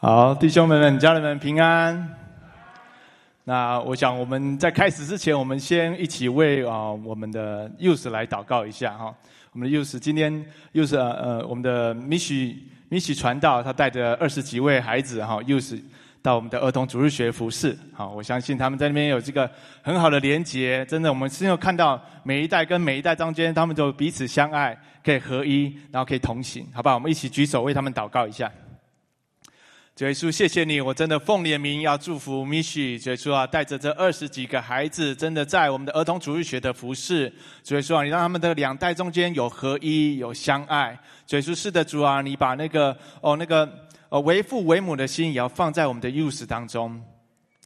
好，弟兄们们、家人们平安。那我想我们在开始之前，我们先一起为啊我们的幼师来祷告一下哈。我们的幼师今天又是呃我们的米许米许传道，他带着二十几位孩子哈幼师到我们的儿童主日学服侍。好，我相信他们在那边有这个很好的连结。真的，我们现在看到每一代跟每一代中间，他们都彼此相爱，可以合一，然后可以同行，好不好？我们一起举手为他们祷告一下。主耶稣，谢谢你！我真的奉你的名要祝福米许。主耶稣啊，带着这二十几个孩子，真的在我们的儿童主日学的服饰。主耶稣啊，你让他们的两代中间有合一，有相爱。主耶稣是的，主啊，你把那个哦那个呃为父为母的心，也要放在我们的 use 当中。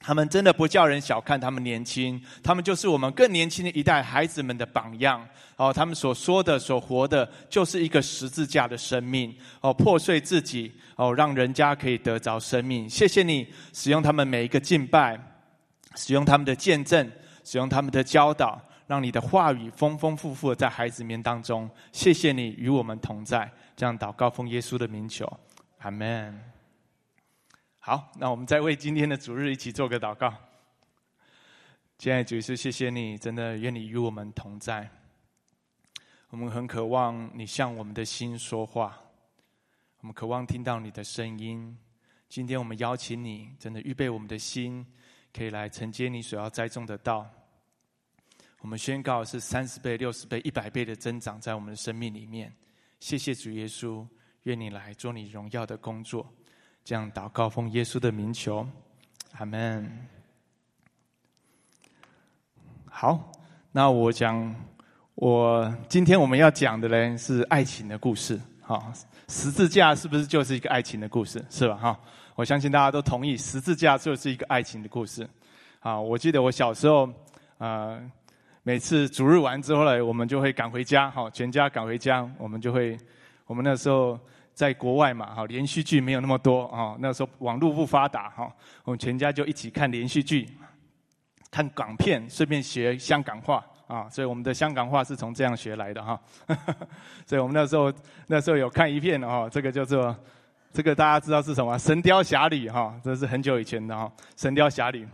他们真的不叫人小看他们年轻，他们就是我们更年轻的一代孩子们的榜样。哦，他们所说的、所活的，就是一个十字架的生命。哦，破碎自己，哦，让人家可以得着生命。谢谢你使用他们每一个敬拜，使用他们的见证，使用他们的教导，让你的话语丰丰富富在孩子面当中。谢谢你与我们同在，这样祷告奉耶稣的名求，阿门。好，那我们再为今天的主日一起做个祷告。亲爱的主耶稣，谢谢你，真的愿你与我们同在。我们很渴望你向我们的心说话，我们渴望听到你的声音。今天我们邀请你，真的预备我们的心，可以来承接你所要栽种的道。我们宣告是三十倍、六十倍、一百倍的增长在我们的生命里面。谢谢主耶稣，愿你来做你荣耀的工作。这样祷告，奉耶稣的名求，阿门。好，那我讲，我今天我们要讲的呢是爱情的故事。哈，十字架是不是就是一个爱情的故事？是吧？哈，我相信大家都同意，十字架就是一个爱情的故事。啊，我记得我小时候，啊，每次主日完之后呢，我们就会赶回家，哈，全家赶回家，我们就会，我们那时候。在国外嘛，哈，连续剧没有那么多啊。那时候网络不发达，哈，我们全家就一起看连续剧，看港片，顺便学香港话啊。所以我们的香港话是从这样学来的哈。所以我们那时候那时候有看一片哦，这个叫做这个大家知道是什么《神雕侠侣》哈，这是很久以前的哈，《神雕侠侣》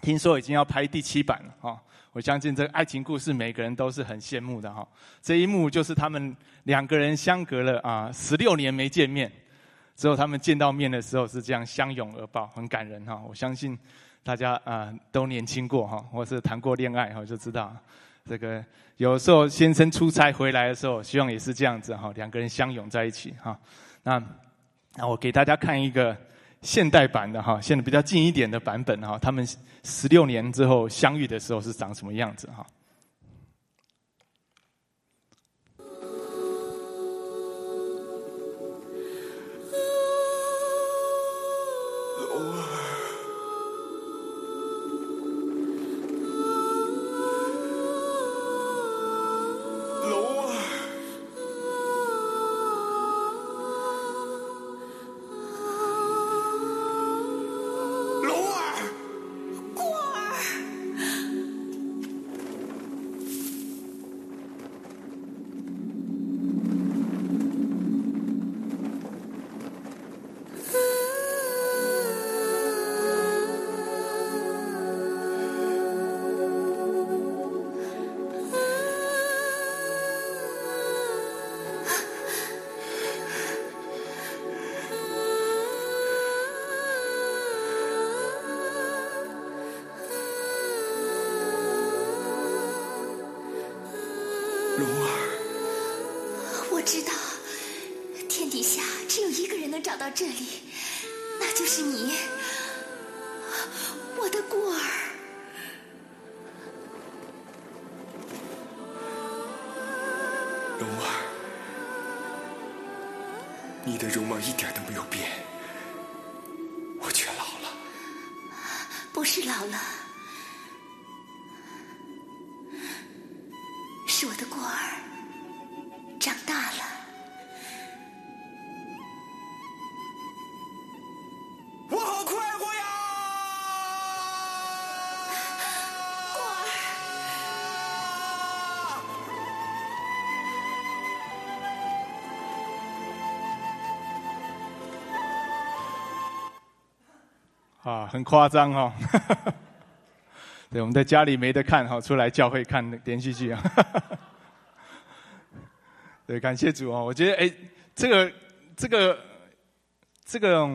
听说已经要拍第七版了哈。我相信这个爱情故事，每个人都是很羡慕的哈。这一幕就是他们两个人相隔了啊十六年没见面，之后他们见到面的时候是这样相拥而抱，很感人哈。我相信大家啊都年轻过哈，或是谈过恋爱哈，就知道这个有时候先生出差回来的时候，希望也是这样子哈，两个人相拥在一起哈。那那我给大家看一个。现代版的哈，现在比较近一点的版本哈，他们十六年之后相遇的时候是长什么样子哈？很夸张哈。对，我们在家里没得看哈，出来教会看连续剧啊。对，感谢主啊！我觉得哎，这个这个这个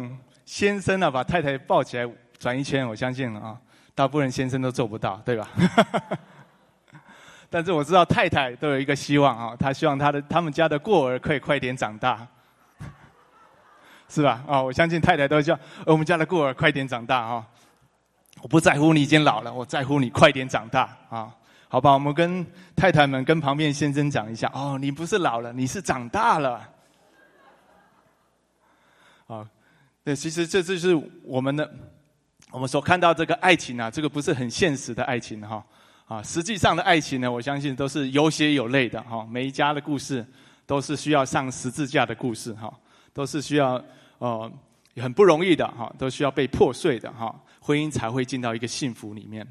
先生啊，把太太抱起来转一圈，我相信啊，大部分先生都做不到，对吧？但是我知道太太都有一个希望啊，她希望她的他们家的过儿可以快点长大，是吧？啊，我相信太太都叫我们家的过儿快点长大啊。我不在乎你已经老了，我在乎你快点长大啊。好吧，我们跟太太们跟旁边先生讲一下哦，你不是老了，你是长大了。啊，对，其实这就是我们的我们所看到这个爱情啊，这个不是很现实的爱情哈。啊，实际上的爱情呢，我相信都是有血有泪的哈。每一家的故事都是需要上十字架的故事哈，都是需要呃很不容易的哈，都需要被破碎的哈，婚姻才会进到一个幸福里面。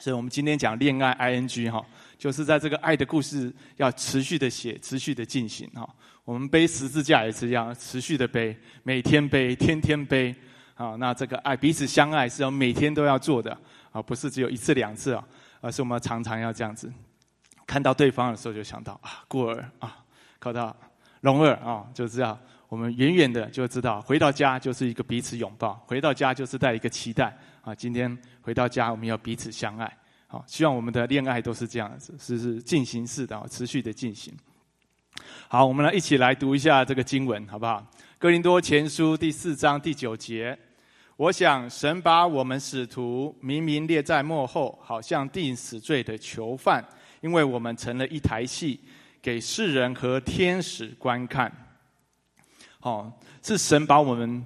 所以我们今天讲恋爱 I N G 哈，就是在这个爱的故事要持续的写，持续的进行哈。我们背十字架也是一样，持续的背，每天背，天天背啊。那这个爱彼此相爱是要每天都要做的啊，不是只有一次两次啊。而是我们常常要这样子，看到对方的时候就想到啊，孤儿啊，看到龙儿啊，就这样我们远远的就知道，回到家就是一个彼此拥抱，回到家就是带一个期待啊。今天回到家，我们要彼此相爱，好，希望我们的恋爱都是这样子，是是进行式的，持续的进行。好，我们来一起来读一下这个经文，好不好？哥林多前书第四章第九节。我想，神把我们使徒明明列在幕后，好像定死罪的囚犯，因为我们成了一台戏，给世人和天使观看。哦，是神把我们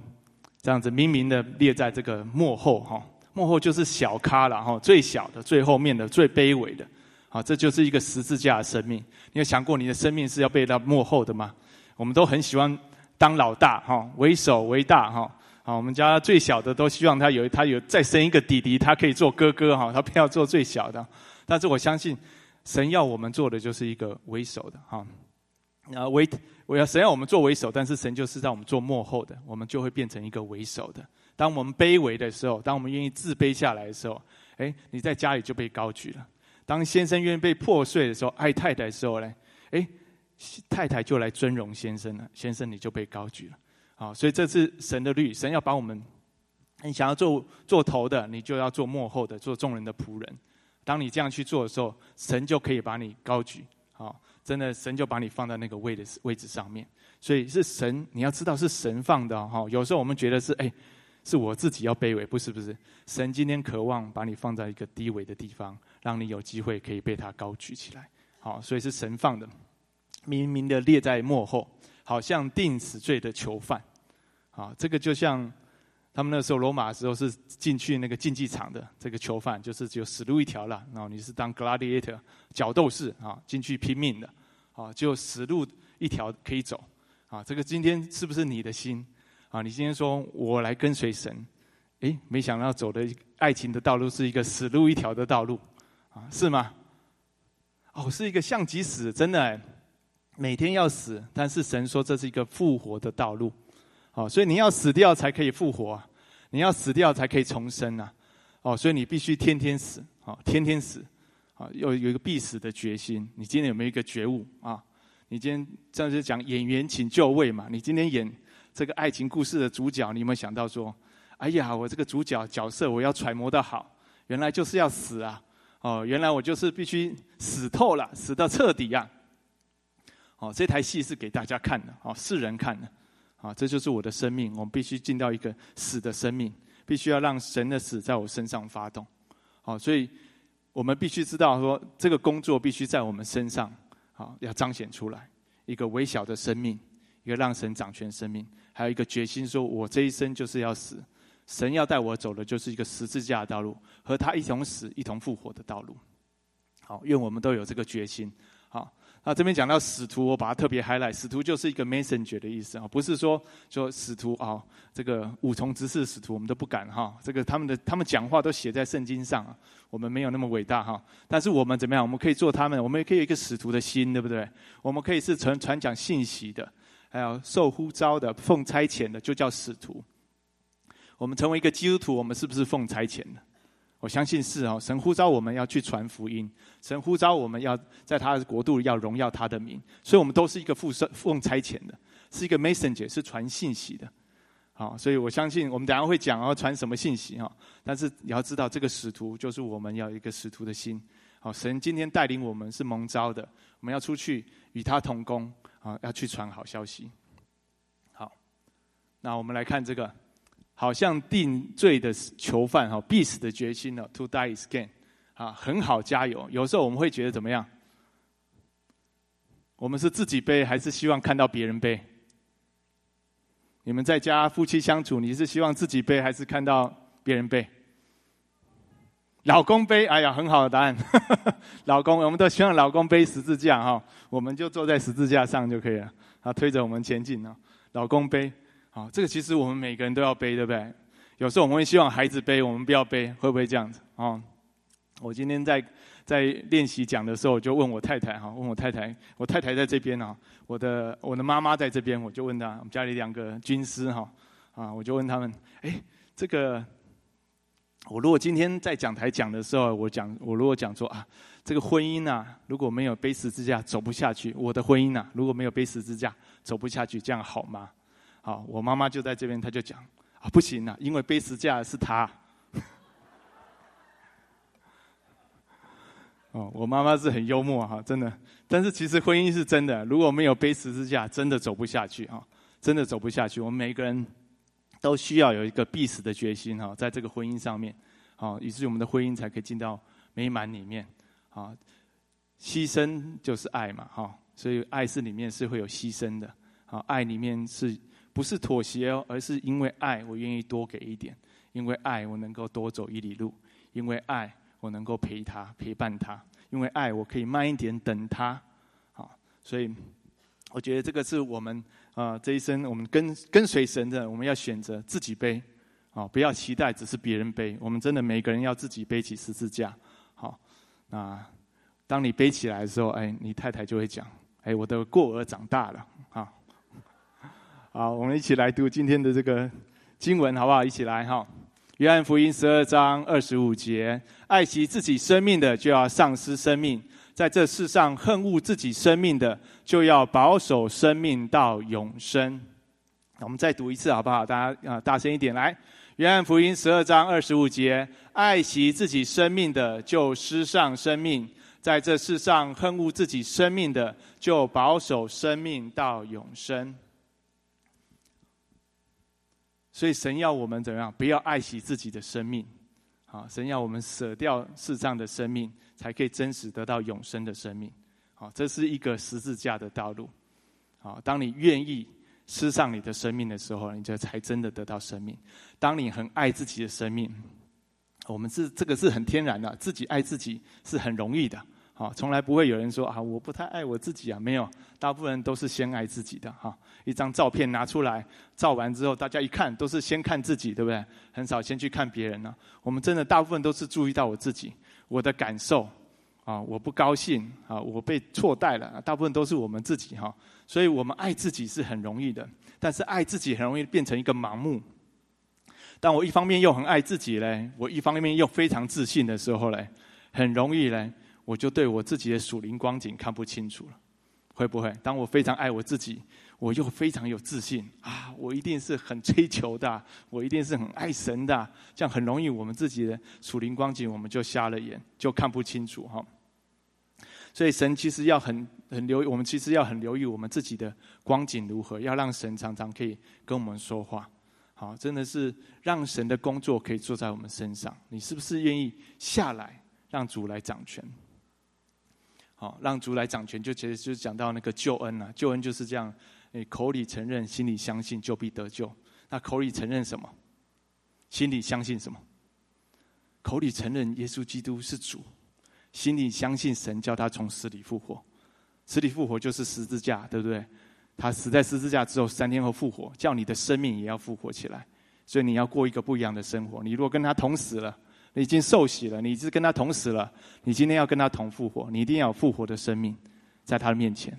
这样子明明的列在这个幕后，哈，幕后就是小咖了，哈，最小的、最后面的、最卑微的，好，这就是一个十字架的生命。你有想过，你的生命是要被到幕后的吗？我们都很喜欢当老大，哈，为首为大，哈。好，我们家最小的都希望他有他有再生一个弟弟，他可以做哥哥哈，他不要做最小的。但是我相信，神要我们做的就是一个为首的哈。啊，为我要神要我们做为首，但是神就是让我们做幕后的，我们就会变成一个为首的。当我们卑微的时候，当我们愿意自卑下来的时候，哎，你在家里就被高举了。当先生愿意被破碎的时候，爱太太的时候呢，哎，太太就来尊荣先生了，先生你就被高举了。啊，所以这是神的律，神要把我们，你想要做做头的，你就要做幕后的，做众人的仆人。当你这样去做的时候，神就可以把你高举。好，真的，神就把你放在那个位的位置上面。所以是神，你要知道是神放的哈。有时候我们觉得是哎，是我自己要卑微，不是不是。神今天渴望把你放在一个低微的地方，让你有机会可以被他高举起来。好，所以是神放的，明明的列在幕后，好像定死罪的囚犯。好，这个就像他们那时候罗马的时候是进去那个竞技场的这个囚犯，就是只有死路一条了。然后你是当 gladiator 角斗士啊，进去拼命的，啊，就死路一条可以走。啊，这个今天是不是你的心？啊，你今天说我来跟随神，诶，没想到走的爱情的道路是一个死路一条的道路，啊，是吗？哦，是一个像极死，真的，每天要死，但是神说这是一个复活的道路。哦，所以你要死掉才可以复活，你要死掉才可以重生啊！哦，所以你必须天天死，哦，天天死，啊，有有一个必死的决心。你今天有没有一个觉悟啊？你今天这样子讲演员请就位嘛？你今天演这个爱情故事的主角，你有没有想到说，哎呀，我这个主角角色我要揣摩的好，原来就是要死啊！哦，原来我就是必须死透了，死到彻底呀！哦，这台戏是给大家看的，哦，世人看的。啊，这就是我的生命，我们必须进到一个死的生命，必须要让神的死在我身上发动。好，所以我们必须知道说，这个工作必须在我们身上，好，要彰显出来一个微小的生命，一个让神掌权生命，还有一个决心，说我这一生就是要死，神要带我走的就是一个十字架的道路，和他一同死、一同复活的道路。好，愿我们都有这个决心。啊，这边讲到使徒，我把它特别 highlight。使徒就是一个 messenger 的意思啊，不是说说使徒啊，这个五重执事使徒我们都不敢哈。这个他们的他们讲话都写在圣经上，我们没有那么伟大哈。但是我们怎么样？我们可以做他们，我们也可以有一个使徒的心，对不对？我们可以是传传讲信息的，还有受呼召的、奉差遣的，就叫使徒。我们成为一个基督徒，我们是不是奉差遣的？我相信是哦。神呼召我们要去传福音，神呼召我们要在他的国度要荣耀他的名，所以我们都是一个附身奉差遣的，是一个 messenger，是传信息的。好，所以我相信我们等下会讲要传什么信息哈。但是你要知道，这个使徒就是我们要一个使徒的心。好，神今天带领我们是蒙召的，我们要出去与他同工啊，要去传好消息。好，那我们来看这个，好像定罪的囚犯哈，必死的决心了，to die is gain。啊，很好，加油。有时候我们会觉得怎么样？我们是自己背，还是希望看到别人背？你们在家夫妻相处，你是希望自己背还是看到别人背？老公背，哎呀，很好的答案。老公，我们都希望老公背十字架哈，我们就坐在十字架上就可以了，他推着我们前进呢。老公背，好，这个其实我们每个人都要背，对不对？有时候我们会希望孩子背，我们不要背，会不会这样子？哦，我今天在。在练习讲的时候，我就问我太太哈，问我太太，我太太在这边啊，我的我的妈妈在这边，我就问她，我们家里两个军师哈，啊，我就问他们，哎，这个，我如果今天在讲台讲的时候，我讲，我如果讲说啊，这个婚姻啊，如果没有背十字架走不下去，我的婚姻啊，如果没有背十字架走不下去，这样好吗？好，我妈妈就在这边，她就讲啊，不行啊，因为背十字架是她。哦，我妈妈是很幽默哈，真的。但是其实婚姻是真的，如果没有背十字架，真的走不下去哈，真的走不下去。我们每个人都需要有一个必死的决心哈，在这个婚姻上面，好，以至于我们的婚姻才可以进到美满里面。啊，牺牲就是爱嘛哈，所以爱是里面是会有牺牲的。好，爱里面是不是妥协哦，而是因为爱，我愿意多给一点；因为爱，我能够多走一里路；因为爱。我能够陪他陪伴他，因为爱我可以慢一点等他，好，所以我觉得这个是我们啊这一生我们跟跟随神的，我们要选择自己背，啊，不要期待只是别人背，我们真的每个人要自己背起十字架，好，那当你背起来的时候，哎，你太太就会讲，哎，我的过儿长大了，好，我们一起来读今天的这个经文，好不好？一起来哈。约翰福音十二章二十五节：爱惜自己生命的，就要丧失生命；在这世上恨恶自己生命的，就要保守生命到永生。我们再读一次好不好？大家啊，大声一点来！约翰福音十二章二十五节：爱惜自己生命的，就失上生命；在这世上恨恶自己生命的，就保守生命到永生。所以神要我们怎样？不要爱惜自己的生命，啊，神要我们舍掉世上的生命，才可以真实得到永生的生命。啊，这是一个十字架的道路。啊，当你愿意吃上你的生命的时候，你就才真的得到生命。当你很爱自己的生命，我们是这个是很天然的，自己爱自己是很容易的。好，从来不会有人说啊，我不太爱我自己啊，没有，大部分人都是先爱自己的哈。一张照片拿出来，照完之后，大家一看都是先看自己，对不对？很少先去看别人呢。我们真的大部分都是注意到我自己，我的感受啊，我不高兴啊，我被错待了，大部分都是我们自己哈。所以我们爱自己是很容易的，但是爱自己很容易变成一个盲目。当我一方面又很爱自己嘞，我一方面又非常自信的时候嘞，很容易嘞。我就对我自己的属灵光景看不清楚了，会不会？当我非常爱我自己，我又非常有自信啊！我一定是很追求的，我一定是很爱神的，这样很容易我们自己的属灵光景我们就瞎了眼，就看不清楚哈。所以神其实要很很留意，我们其实要很留意我们自己的光景如何，要让神常常可以跟我们说话。好，真的是让神的工作可以做在我们身上。你是不是愿意下来，让主来掌权？好，让主来掌权，就其实就是讲到那个救恩呐。救恩就是这样，你口里承认，心里相信，就必得救。那口里承认什么？心里相信什么？口里承认耶稣基督是主，心里相信神叫他从死里复活。死里复活就是十字架，对不对？他死在十字架之后，三天后复活，叫你的生命也要复活起来。所以你要过一个不一样的生活。你如果跟他同死了。你已经受洗了，你是跟他同死了。你今天要跟他同复活，你一定要有复活的生命，在他的面前。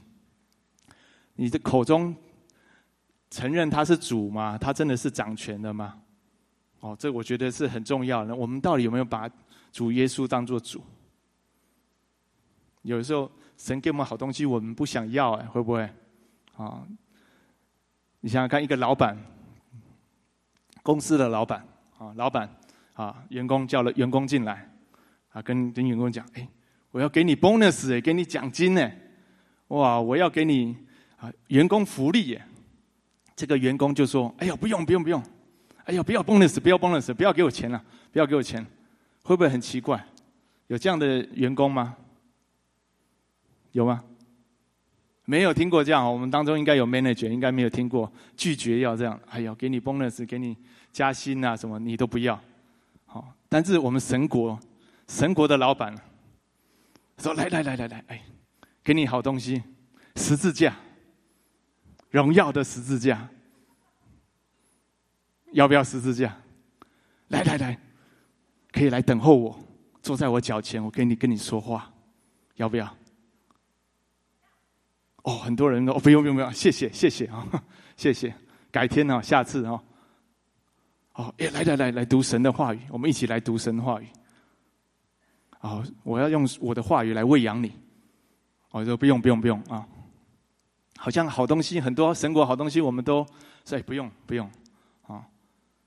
你的口中承认他是主吗？他真的是掌权的吗？哦，这我觉得是很重要的。我们到底有没有把主耶稣当做主？有时候神给我们好东西，我们不想要，哎，会不会？啊，你想想看，一个老板，公司的老板，啊，老板，啊，员工叫了员工进来，啊，跟跟员工讲，哎，我要给你 bonus，哎，给你奖金，哎，哇，我要给你啊，员工福利，耶。这个员工就说，哎呀，不用，不用，不用。哎呀，不要 bonus，不要 bonus，不要给我钱了，不要给我钱，会不会很奇怪？有这样的员工吗？有吗？没有听过这样，我们当中应该有 manager，应该没有听过拒绝要这样。哎呦，给你 bonus，给你加薪啊，什么你都不要。好，但是我们神国，神国的老板说：来来来来来，哎，给你好东西，十字架，荣耀的十字架。要不要十字架？来来来，可以来等候我，坐在我脚前，我跟你跟你说话，要不要？哦，很多人哦，不用不用不用，谢谢谢谢啊，谢谢，改天啊，下次啊，哦，哦哎，来来来来读神的话语，我们一起来读神的话语。哦，我要用我的话语来喂养你。我说不用不用不用啊，好像好东西很多，神国好东西我们都以不用不用啊。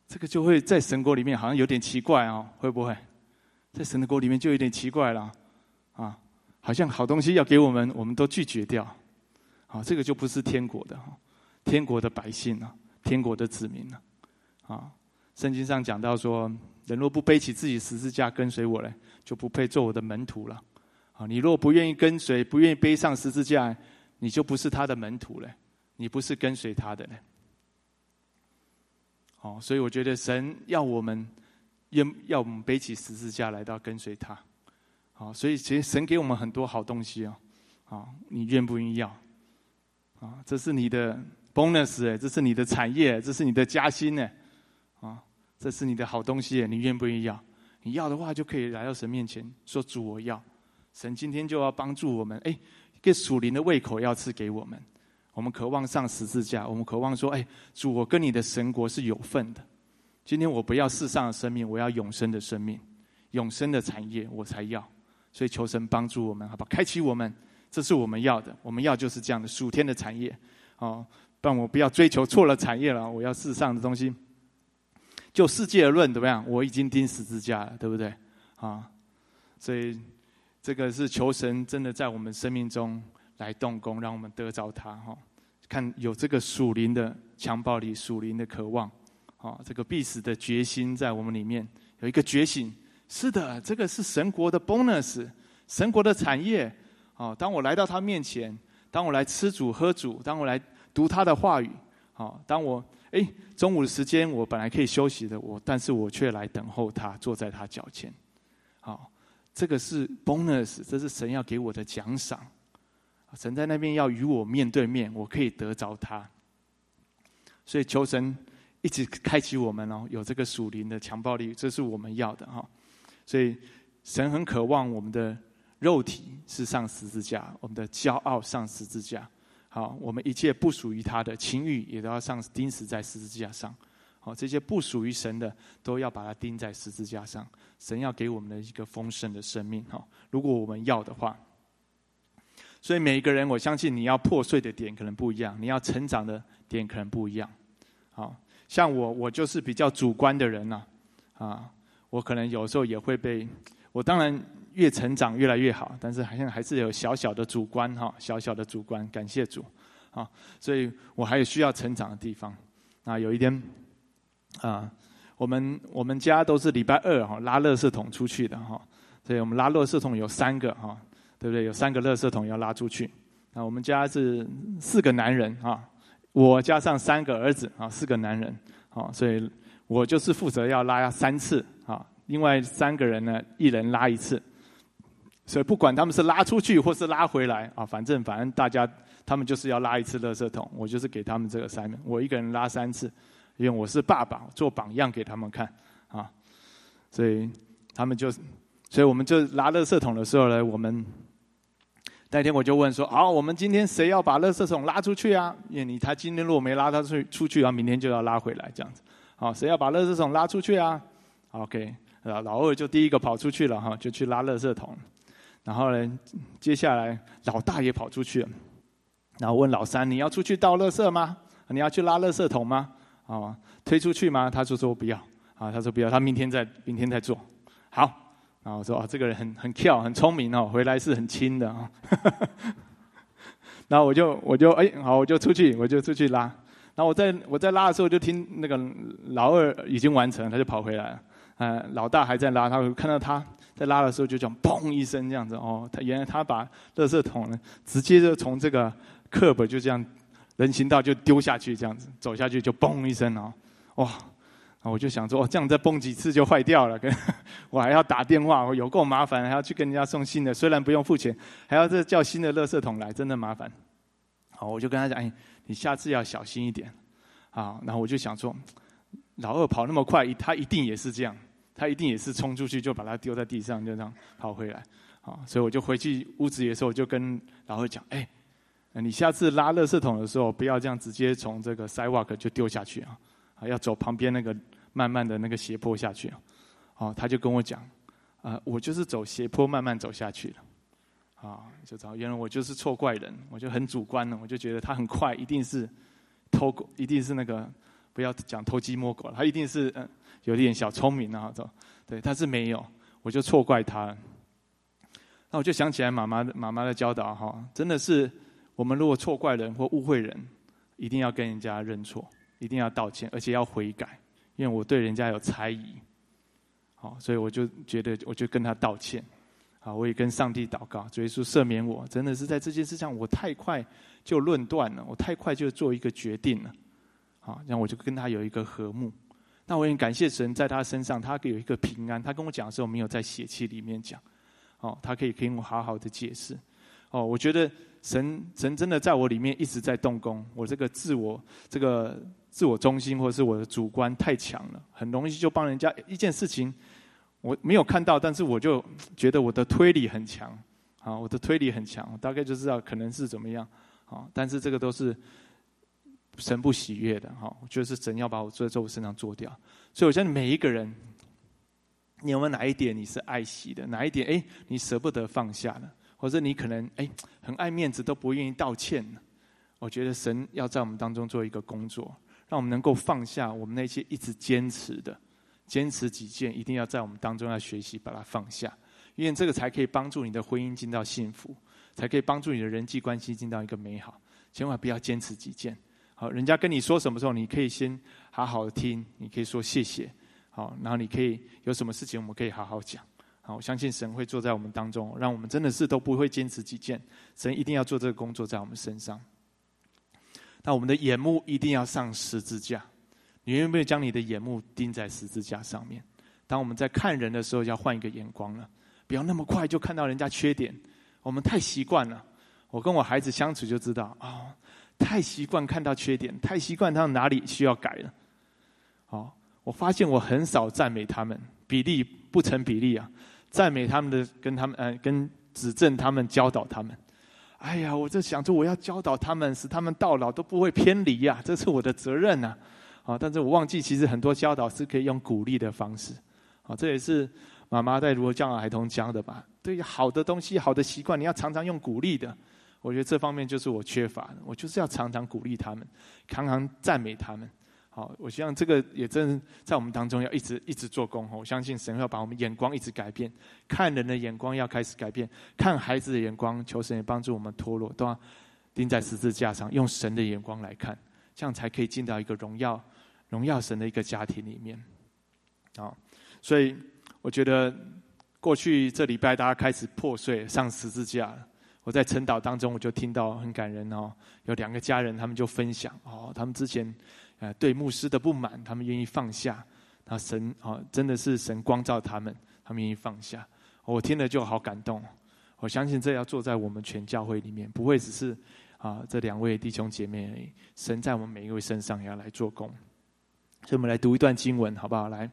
这个就会在神国里面好像有点奇怪哦，会不会？在神的国里面就有点奇怪了，啊，好像好东西要给我们，我们都拒绝掉，啊，这个就不是天国的哈，天国的百姓啊，天国的子民啊，啊，圣经上讲到说，人若不背起自己十字架跟随我嘞，就不配做我的门徒了，啊，你若不愿意跟随，不愿意背上十字架，你就不是他的门徒了，你不是跟随他的嘞。哦，所以我觉得神要我们，要要我们背起十字架来到跟随他。好，所以其实神给我们很多好东西哦。啊，你愿不愿意要？啊，这是你的 bonus 哎，这是你的产业，这是你的加薪呢。这是你的好东西，你愿不愿意要？你要的话，就可以来到神面前说：“主，我要。”神今天就要帮助我们，哎，一个属灵的胃口要赐给我们。我们渴望上十字架，我们渴望说：“哎，主，我跟你的神国是有份的。今天我不要世上的生命，我要永生的生命，永生的产业我才要。所以求神帮助我们，好吧？开启我们，这是我们要的。我们要就是这样的属天的产业。哦，但我不要追求错了产业了。我要世上的东西。就世界而论，怎么样？我已经钉十字架了，对不对？啊，所以这个是求神真的在我们生命中。”来动工，让我们得着他哈。看有这个属灵的强暴力、属灵的渴望，啊，这个必死的决心在我们里面有一个觉醒。是的，这个是神国的 bonus，神国的产业。哦，当我来到他面前，当我来吃主喝主，当我来读他的话语，啊，当我哎中午的时间我本来可以休息的，我但是我却来等候他，坐在他脚前。好，这个是 bonus，这是神要给我的奖赏。神在那边要与我面对面，我可以得着他。所以求神一直开启我们哦，有这个属灵的强暴力，这是我们要的哈。所以神很渴望我们的肉体是上十字架，我们的骄傲上十字架。好，我们一切不属于他的情欲也都要上钉死在十字架上。好，这些不属于神的都要把它钉在十字架上。神要给我们的一个丰盛的生命哈。如果我们要的话。所以每一个人，我相信你要破碎的点可能不一样，你要成长的点可能不一样。好像我，我就是比较主观的人呐，啊，我可能有时候也会被，我当然越成长越来越好，但是好像还是有小小的主观哈，小小的主观，感谢主，啊，所以我还有需要成长的地方。啊，有一天，啊，我们我们家都是礼拜二哈拉乐色桶出去的哈，所以我们拉乐色桶有三个哈。对不对？有三个垃圾桶要拉出去。啊，我们家是四个男人啊，我加上三个儿子啊，四个男人啊，所以我就是负责要拉三次啊。另外三个人呢，一人拉一次。所以不管他们是拉出去或是拉回来啊，反正反正大家他们就是要拉一次垃圾桶，我就是给他们这个三个，我一个人拉三次，因为我是爸爸，做榜样给他们看啊。所以他们就，所以我们就拉垃圾桶的时候呢，我们。那天我就问说：“好，我们今天谁要把垃圾桶拉出去啊？因为你他今天如果没拉他出出去，然后明天就要拉回来这样子。好，谁要把垃圾桶拉出去啊？OK，老老二就第一个跑出去了哈，就去拉垃圾桶。然后呢，接下来老大也跑出去了，然后问老三：“你要出去倒垃圾吗？你要去拉垃圾桶吗？啊，推出去吗？”他就说：“不要。”啊，他说：“不要，他明天再明天再做。”好，然后我说：“啊，这个人很很跳，很聪明哦，回来是很轻的啊。” 然后我就我就哎，好，我就出去，我就出去拉。然后我在我在拉的时候，就听那个老二已经完成，他就跑回来了。呃，老大还在拉，他看到他在拉的时候，就讲嘣一声这样子哦。他原来他把垃圾桶呢，直接就从这个课本就这样人行道就丢下去，这样子走下去就嘣一声哦，哇！我就想说，哦，这样再崩几次就坏掉了，跟我还要打电话，我有够麻烦，还要去跟人家送新的，虽然不用付钱，还要再叫新的垃圾桶来，真的麻烦。好，我就跟他讲，哎。你下次要小心一点，啊！然后我就想说，老二跑那么快，他一定也是这样，他一定也是冲出去就把它丢在地上，就这样跑回来，啊！所以我就回去屋子的时候，我就跟老二讲，哎，你下次拉垃圾桶的时候，不要这样直接从这个 sidewalk 就丢下去啊，啊，要走旁边那个慢慢的那个斜坡下去啊，哦，他就跟我讲，啊，我就是走斜坡慢慢走下去了。啊，就知道原来我就是错怪人，我就很主观了，我就觉得他很快，一定是偷狗，一定是那个不要讲偷鸡摸狗了，他一定是嗯有点小聪明啊，走对，但是没有，我就错怪他。那我就想起来妈妈的妈妈的教导哈，真的是我们如果错怪人或误会人，一定要跟人家认错，一定要道歉，而且要悔改，因为我对人家有猜疑，好，所以我就觉得我就跟他道歉。啊，我也跟上帝祷告，主耶稣赦免我，真的是在这件事上，我太快就论断了，我太快就做一个决定了，好，然后我就跟他有一个和睦。那我也感谢神，在他身上，他有一个平安。他跟我讲的时候，没有在血气里面讲，哦，他可以跟我好好的解释。哦，我觉得神神真的在我里面一直在动工。我这个自我这个自我中心，或者是我的主观太强了，很容易就帮人家一件事情。我没有看到，但是我就觉得我的推理很强，啊，我的推理很强，大概就知道可能是怎么样，啊，但是这个都是神不喜悦的，哈，我觉得是神要把我坐在我身上做掉，所以我相信每一个人，你有没有哪一点你是爱惜的，哪一点哎你舍不得放下的，或者你可能哎很爱面子都不愿意道歉呢，我觉得神要在我们当中做一个工作，让我们能够放下我们那些一直坚持的。坚持己见，一定要在我们当中要学习把它放下，因为这个才可以帮助你的婚姻进到幸福，才可以帮助你的人际关系进到一个美好。千万不要坚持己见。好，人家跟你说什么时候，你可以先好好的听，你可以说谢谢。好，然后你可以有什么事情，我们可以好好讲。好，我相信神会坐在我们当中，让我们真的是都不会坚持己见。神一定要做这个工作在我们身上。那我们的眼目一定要上十字架。你愿不愿意将你的眼目钉在十字架上面？当我们在看人的时候，要换一个眼光了，不要那么快就看到人家缺点。我们太习惯了，我跟我孩子相处就知道啊，太习惯看到缺点，太习惯他哪里需要改了。好，我发现我很少赞美他们，比例不成比例啊。赞美他们的，跟他们嗯，跟指正他们，教导他们。哎呀，我就想着我要教导他们，使他们到老都不会偏离呀，这是我的责任呐。啊！但是我忘记，其实很多教导是可以用鼓励的方式。啊，这也是妈妈在如何教导孩童教的吧？对于好的东西、好的习惯，你要常常用鼓励的。我觉得这方面就是我缺乏的。我就是要常常鼓励他们，常常赞美他们。好，我希望这个也真在我们当中要一直一直做工。我相信神要把我们眼光一直改变，看人的眼光要开始改变，看孩子的眼光，求神也帮助我们脱落，都要钉在十字架上，用神的眼光来看，这样才可以进到一个荣耀。荣耀神的一个家庭里面，啊，所以我觉得过去这礼拜大家开始破碎上十字架。我在晨祷当中，我就听到很感人哦，有两个家人，他们就分享哦，他们之前呃对牧师的不满，他们愿意放下，那神啊真的是神光照他们，他们愿意放下，我听了就好感动。我相信这要做在我们全教会里面，不会只是啊这两位弟兄姐妹而已，神在我们每一位身上也要来做工。所以我们来读一段经文，好不好？来，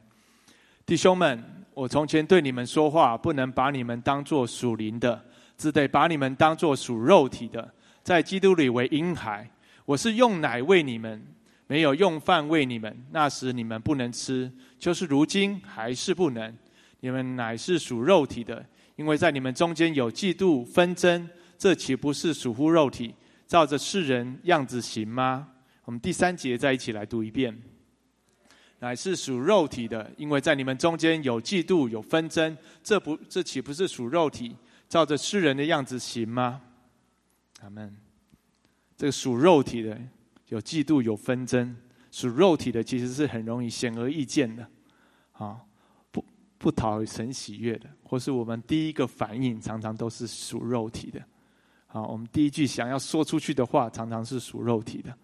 弟兄们，我从前对你们说话，不能把你们当作属灵的，只得把你们当作属肉体的，在基督里为婴孩。我是用奶喂你们，没有用饭喂你们，那时你们不能吃；就是如今还是不能。你们乃是属肉体的，因为在你们中间有嫉妒纷争，这岂不是属乎肉体，照着世人样子行吗？我们第三节再一起来读一遍。乃是属肉体的，因为在你们中间有嫉妒有纷争，这不这岂不是属肉体，照着世人的样子行吗？阿门。这个属肉体的。有嫉妒，有纷争，属肉体的其实是很容易显而易见的，啊，不不讨神喜悦的，或是我们第一个反应常常都是属肉体的，好，我们第一句想要说出去的话常常是属肉体的，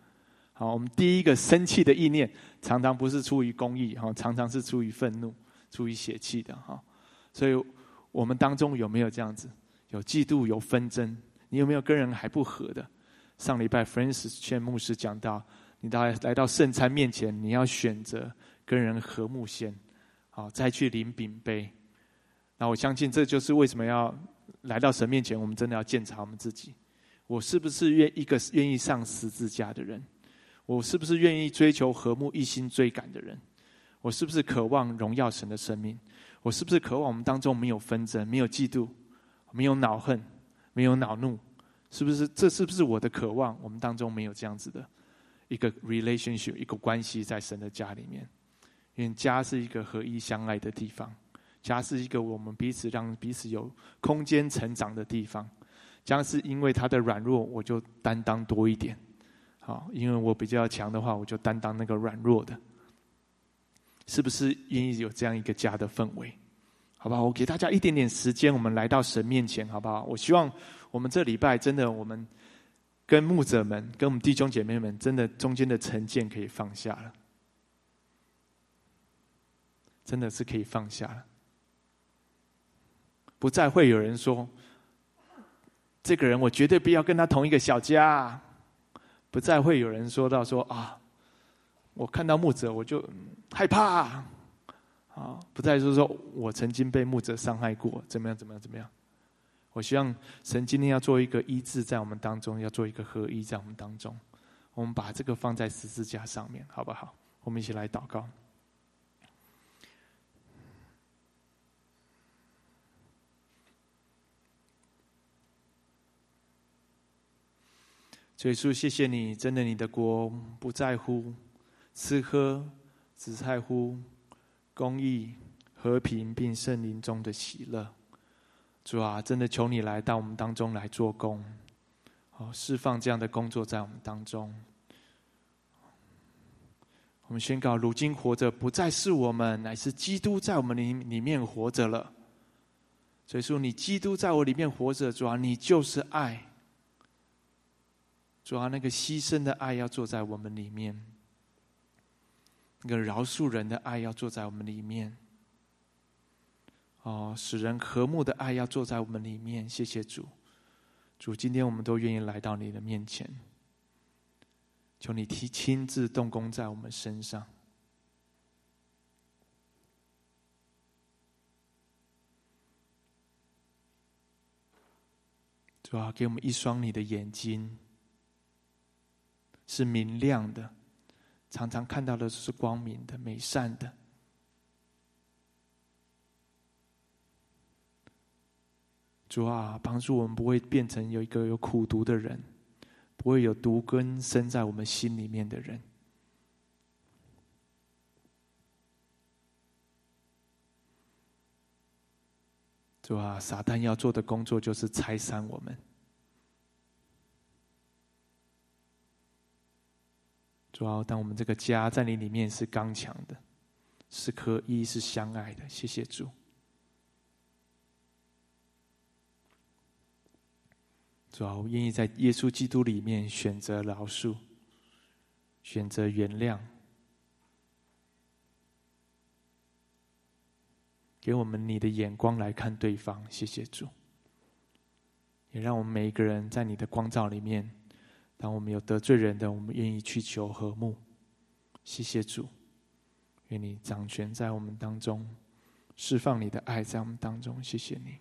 好，我们第一个生气的意念常常不是出于公义，哈，常常是出于愤怒、出于血气的，哈，所以我们当中有没有这样子？有嫉妒，有纷争，你有没有跟人还不和的？上礼拜，Francis 劝牧师讲到，你到来到圣餐面前，你要选择跟人和睦先，好再去领饼杯。那我相信这就是为什么要来到神面前，我们真的要检查我们自己：我是不是愿一个愿意上十字架的人？我是不是愿意追求和睦、一心追赶的人？我是不是渴望荣耀神的生命？我是不是渴望我们当中没有纷争、没有嫉妒、没有恼恨、没有恼怒？是不是这是不是我的渴望？我们当中没有这样子的一个 relationship，一个关系在神的家里面。因为家是一个合一相爱的地方，家是一个我们彼此让彼此有空间成长的地方。家是因为他的软弱，我就担当多一点。好，因为我比较强的话，我就担当那个软弱的。是不是愿意有这样一个家的氛围？好不好？我给大家一点点时间，我们来到神面前，好不好？我希望。我们这礼拜真的，我们跟牧者们、跟我们弟兄姐妹们，真的中间的成见可以放下了，真的是可以放下了，不再会有人说这个人我绝对不要跟他同一个小家，不再会有人说到说啊，我看到牧者我就害怕，啊，不再是说我曾经被牧者伤害过，怎么样，怎么样，怎么样。我希望神今天要做一个医治在我们当中，要做一个合一在我们当中。我们把这个放在十字架上面，好不好？我们一起来祷告。耶稣，谢谢你，真的，你的国不在乎吃喝，只在乎公义、和平，并圣灵中的喜乐。主啊，真的求你来到我们当中来做工，好释放这样的工作在我们当中。我们宣告：如今活着不再是我们，乃是基督在我们里里面活着了。所以说，你基督在我里面活着，主啊，你就是爱。主啊，那个牺牲的爱要坐在我们里面，那个饶恕人的爱要坐在我们里面。哦，使人和睦的爱要坐在我们里面。谢谢主，主，今天我们都愿意来到你的面前，求你提亲自动工在我们身上。主啊，给我们一双你的眼睛，是明亮的，常常看到的是光明的、美善的。主啊，帮助我们不会变成有一个有苦毒的人，不会有毒根生在我们心里面的人。主啊，撒旦要做的工作就是拆散我们。主啊，当我们这个家在你里面是刚强的，是可一，是相爱的。谢谢主。主啊，我愿意在耶稣基督里面选择饶恕，选择原谅，给我们你的眼光来看对方。谢谢主，也让我们每一个人在你的光照里面，当我们有得罪人的，我们愿意去求和睦，谢谢主，愿你掌权在我们当中，释放你的爱在我们当中，谢谢你。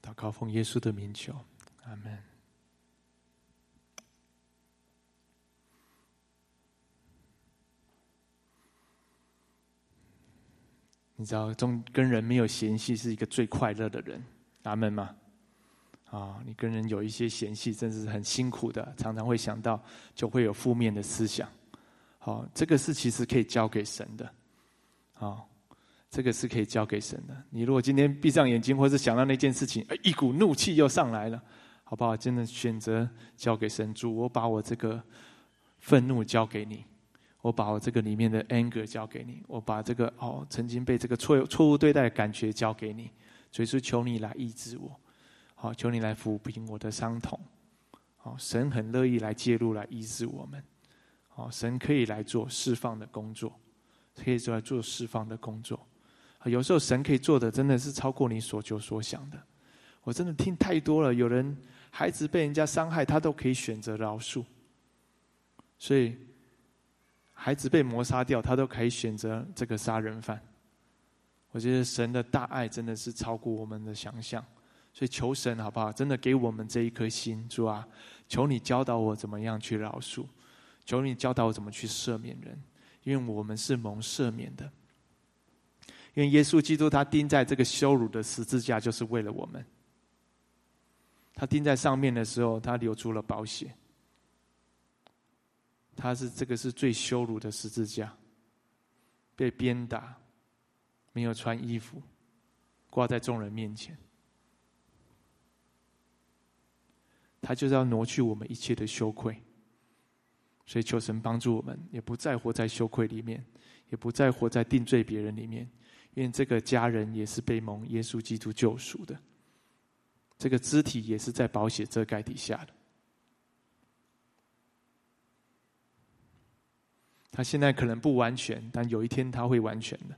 祷告奉耶稣的名求，阿门。你知道，中跟人没有嫌隙是一个最快乐的人，阿门吗？啊，你跟人有一些嫌隙，真是很辛苦的，常常会想到，就会有负面的思想。好，这个是其实可以交给神的，好。这个是可以交给神的。你如果今天闭上眼睛，或是想到那件事情，一股怒气又上来了，好不好？真的选择交给神主，我把我这个愤怒交给你，我把我这个里面的 anger 交给你，我把这个哦曾经被这个错错误对待的感觉交给你，所以说求你来医治我，好，求你来抚平我的伤痛，好，神很乐意来介入来医治我们，好，神可以来做释放的工作，可以做来做释放的工作。有时候神可以做的真的是超过你所求所想的。我真的听太多了，有人孩子被人家伤害，他都可以选择饶恕。所以孩子被谋杀掉，他都可以选择这个杀人犯。我觉得神的大爱真的是超过我们的想象。所以求神好不好？真的给我们这一颗心，主啊，求你教导我怎么样去饶恕，求你教导我怎么去赦免人，因为我们是蒙赦免的。因为耶稣基督他钉在这个羞辱的十字架，就是为了我们。他钉在上面的时候，他流出了宝血。他是这个是最羞辱的十字架，被鞭打，没有穿衣服，挂在众人面前。他就是要挪去我们一切的羞愧，所以求神帮助我们，也不再活在羞愧里面，也不再活在定罪别人里面。因为这个家人也是被蒙耶稣基督救赎的，这个肢体也是在保险遮盖底下的。他现在可能不完全，但有一天他会完全的。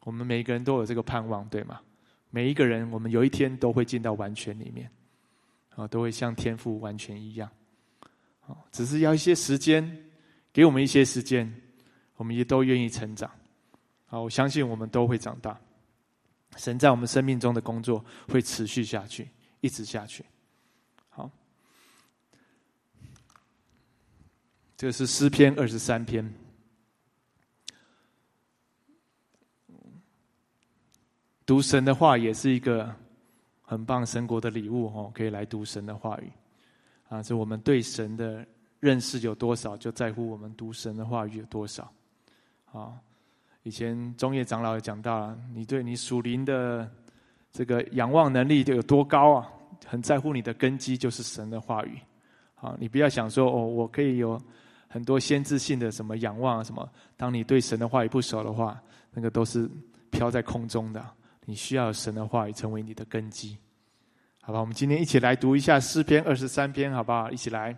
我们每个人都有这个盼望，对吗？每一个人，我们有一天都会进到完全里面，啊，都会像天父完全一样。啊，只是要一些时间，给我们一些时间，我们也都愿意成长。好，我相信我们都会长大。神在我们生命中的工作会持续下去，一直下去。好，这是诗篇二十三篇。读神的话也是一个很棒神国的礼物哦，可以来读神的话语。啊，这我们对神的认识有多少，就在乎我们读神的话语有多少。啊。以前中叶长老也讲到了，你对你属灵的这个仰望能力有多高啊？很在乎你的根基就是神的话语。啊，你不要想说哦，我可以有很多先知性的什么仰望啊什么。当你对神的话语不熟的话，那个都是飘在空中的。你需要神的话语成为你的根基，好吧？我们今天一起来读一下诗篇二十三篇，好不好？一起来。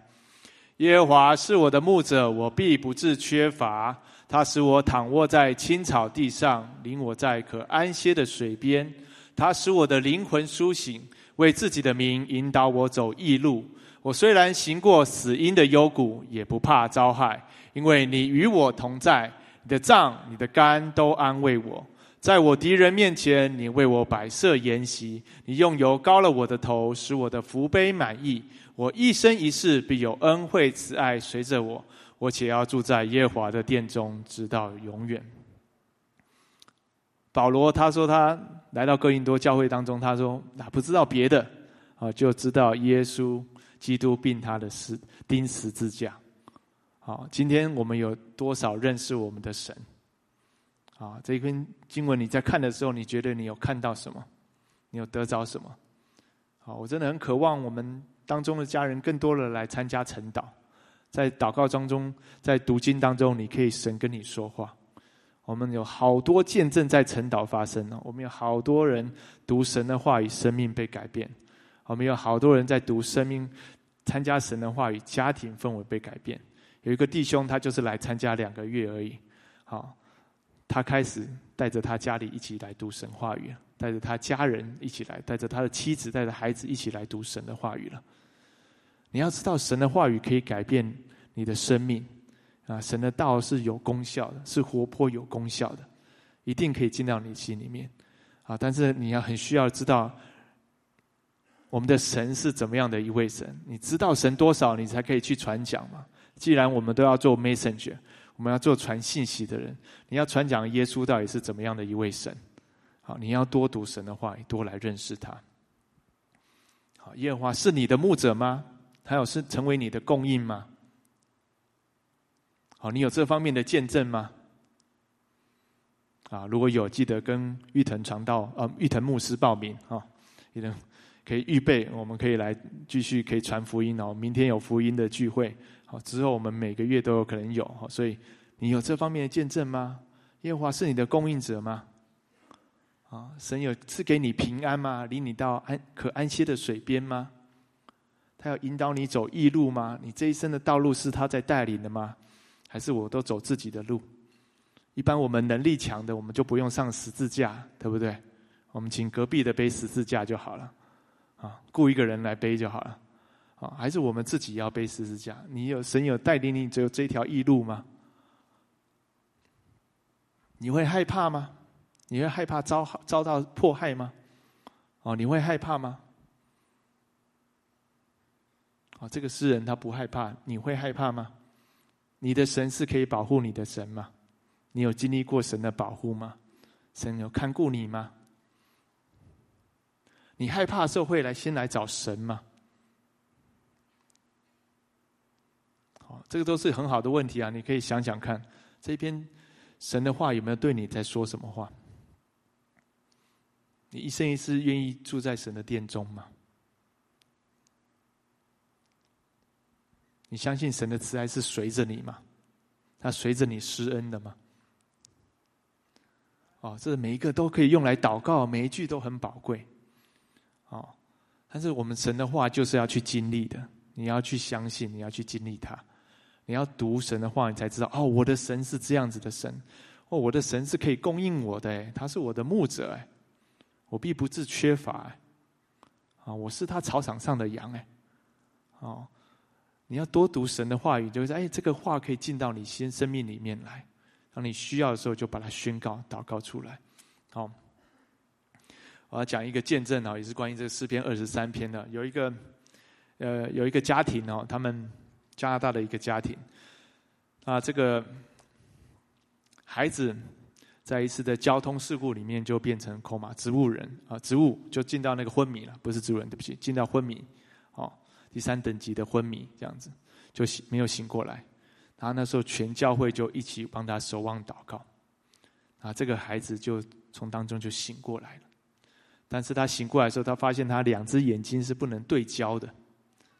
耶和华是我的牧者，我必不致缺乏。他使我躺卧在青草地上，领我在可安歇的水边。他使我的灵魂苏醒，为自己的名引导我走义路。我虽然行过死荫的幽谷，也不怕遭害，因为你与我同在。你的杖、你的肝都安慰我。在我敌人面前，你为我摆设筵席。你用油膏了我的头，使我的福杯满意。我一生一世必有恩惠慈爱随着我。我且要住在耶和华的殿中，直到永远。保罗他说他来到哥林多教会当中，他说哪不知道别的啊，就知道耶稣基督并他的十钉十字架。好，今天我们有多少认识我们的神？啊，这篇经文你在看的时候，你觉得你有看到什么？你有得着什么？好，我真的很渴望我们当中的家人更多的来参加晨祷。在祷告当中，在读经当中，你可以神跟你说话。我们有好多见证在晨祷发生了，我们有好多人读神的话语，生命被改变。我们有好多人在读生命，参加神的话语，家庭氛围被改变。有一个弟兄，他就是来参加两个月而已，好，他开始带着他家里一起来读神话语，带着他家人一起来，带着他的妻子，带着孩子一起来读神的话语了。你要知道，神的话语可以改变你的生命啊！神的道是有功效的，是活泼有功效的，一定可以进到你心里面。啊，但是你要很需要知道，我们的神是怎么样的一位神？你知道神多少，你才可以去传讲嘛。既然我们都要做 messenger，我们要做传信息的人，你要传讲耶稣到底是怎么样的一位神？好，你要多读神的话，多来认识他。好，耶和华是你的牧者吗？还有是成为你的供应吗？好，你有这方面的见证吗？啊，如果有，记得跟玉藤传道，呃，玉藤牧师报名啊，玉藤可以预备，我们可以来继续可以传福音哦。明天有福音的聚会，好，之后我们每个月都有可能有，所以你有这方面的见证吗？耶和华是你的供应者吗？啊，神有赐给你平安吗？领你到安可安歇的水边吗？他要引导你走义路吗？你这一生的道路是他在带领的吗？还是我都走自己的路？一般我们能力强的，我们就不用上十字架，对不对？我们请隔壁的背十字架就好了，啊，雇一个人来背就好了，啊，还是我们自己要背十字架？你有神有带领你走这条异路吗？你会害怕吗？你会害怕遭遭到迫害吗？哦，你会害怕吗？哦，这个诗人他不害怕，你会害怕吗？你的神是可以保护你的神吗？你有经历过神的保护吗？神有看顾你吗？你害怕的时候会来先来找神吗？好，这个都是很好的问题啊！你可以想想看，这篇神的话有没有对你在说什么话？你一生一世愿意住在神的殿中吗？你相信神的慈爱是随着你吗？他随着你施恩的吗？哦，这每一个都可以用来祷告，每一句都很宝贵。但是我们神的话就是要去经历的，你要去相信，你要去经历它。你要读神的话，你才知道哦，我的神是这样子的神。哦，我的神是可以供应我的，他是我的牧者，哎，我必不致缺乏，哎，啊，我是他草场上的羊，哎，哦，你要多读神的话语，就是哎，这个话可以进到你心生命里面来。当你需要的时候，就把它宣告、祷告出来。好，我要讲一个见证啊，也是关于这个诗篇二十三篇的。有一个，呃，有一个家庭哦，他们加拿大的一个家庭，啊，这个孩子在一次的交通事故里面就变成口马植物人啊，植物就进到那个昏迷了，不是植物人，对不起，进到昏迷，哦，第三等级的昏迷，这样子就醒没有醒过来。然后那时候全教会就一起帮他守望祷告，啊，这个孩子就从当中就醒过来了。但是他醒过来的时候，他发现他两只眼睛是不能对焦的，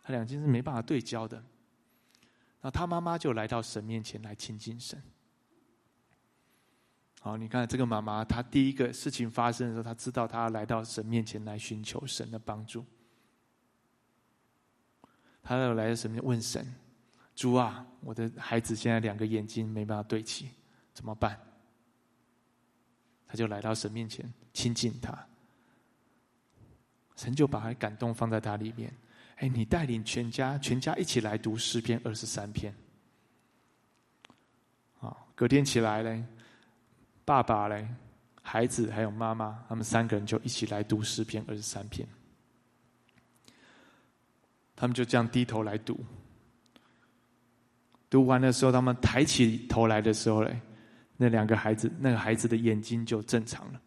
他两睛是没办法对焦的。那他妈妈就来到神面前来亲近神。好，你看这个妈妈，她第一个事情发生的时候，她知道她要来到神面前来寻求神的帮助。她要来到神面前问神。主啊，我的孩子现在两个眼睛没办法对齐，怎么办？他就来到神面前亲近他，神就把他感动放在他里面。哎，你带领全家，全家一起来读诗篇二十三篇。啊，隔天起来嘞，爸爸嘞，孩子还有妈妈，他们三个人就一起来读诗篇二十三篇。他们就这样低头来读。读完的时候，他们抬起头来的时候嘞，那两个孩子，那个孩子的眼睛就正常了。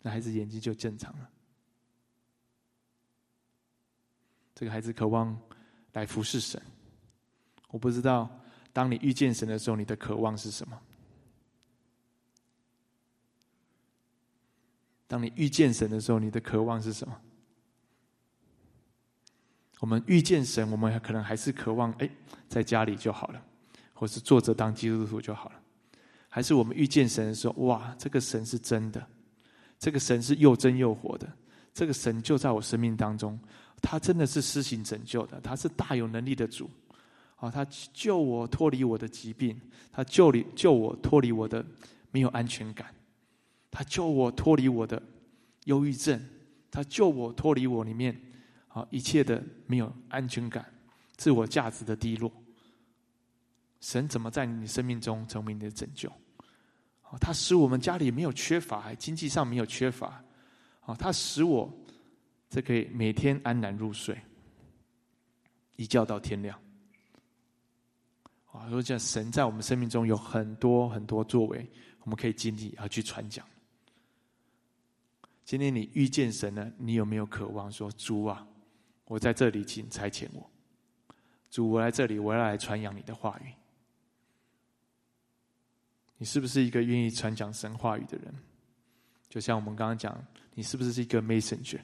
那孩子眼睛就正常了。这个孩子渴望来服侍神。我不知道，当你遇见神的时候，你的渴望是什么？当你遇见神的时候，你的渴望是什么？我们遇见神，我们可能还是渴望哎，在家里就好了，或是坐着当基督徒就好了。还是我们遇见神的时候，哇，这个神是真的，这个神是又真又活的，这个神就在我生命当中，他真的是施行拯救的，他是大有能力的主，啊，他救我脱离我的疾病，他救离救我脱离我的没有安全感，他救我脱离我的忧郁症，他救我脱离我里面。啊，一切的没有安全感，自我价值的低落。神怎么在你生命中成为你的拯救？哦，它使我们家里没有缺乏，经济上没有缺乏，啊，它使我这可以每天安然入睡，一觉到天亮。啊，说这神在我们生命中有很多很多作为，我们可以经历而去传讲。今天你遇见神了，你有没有渴望说主啊，我在这里，请差遣我。主，我来这里，我要来传扬你的话语。你是不是一个愿意传讲神话语的人？就像我们刚刚讲，你是不是一个 messenger？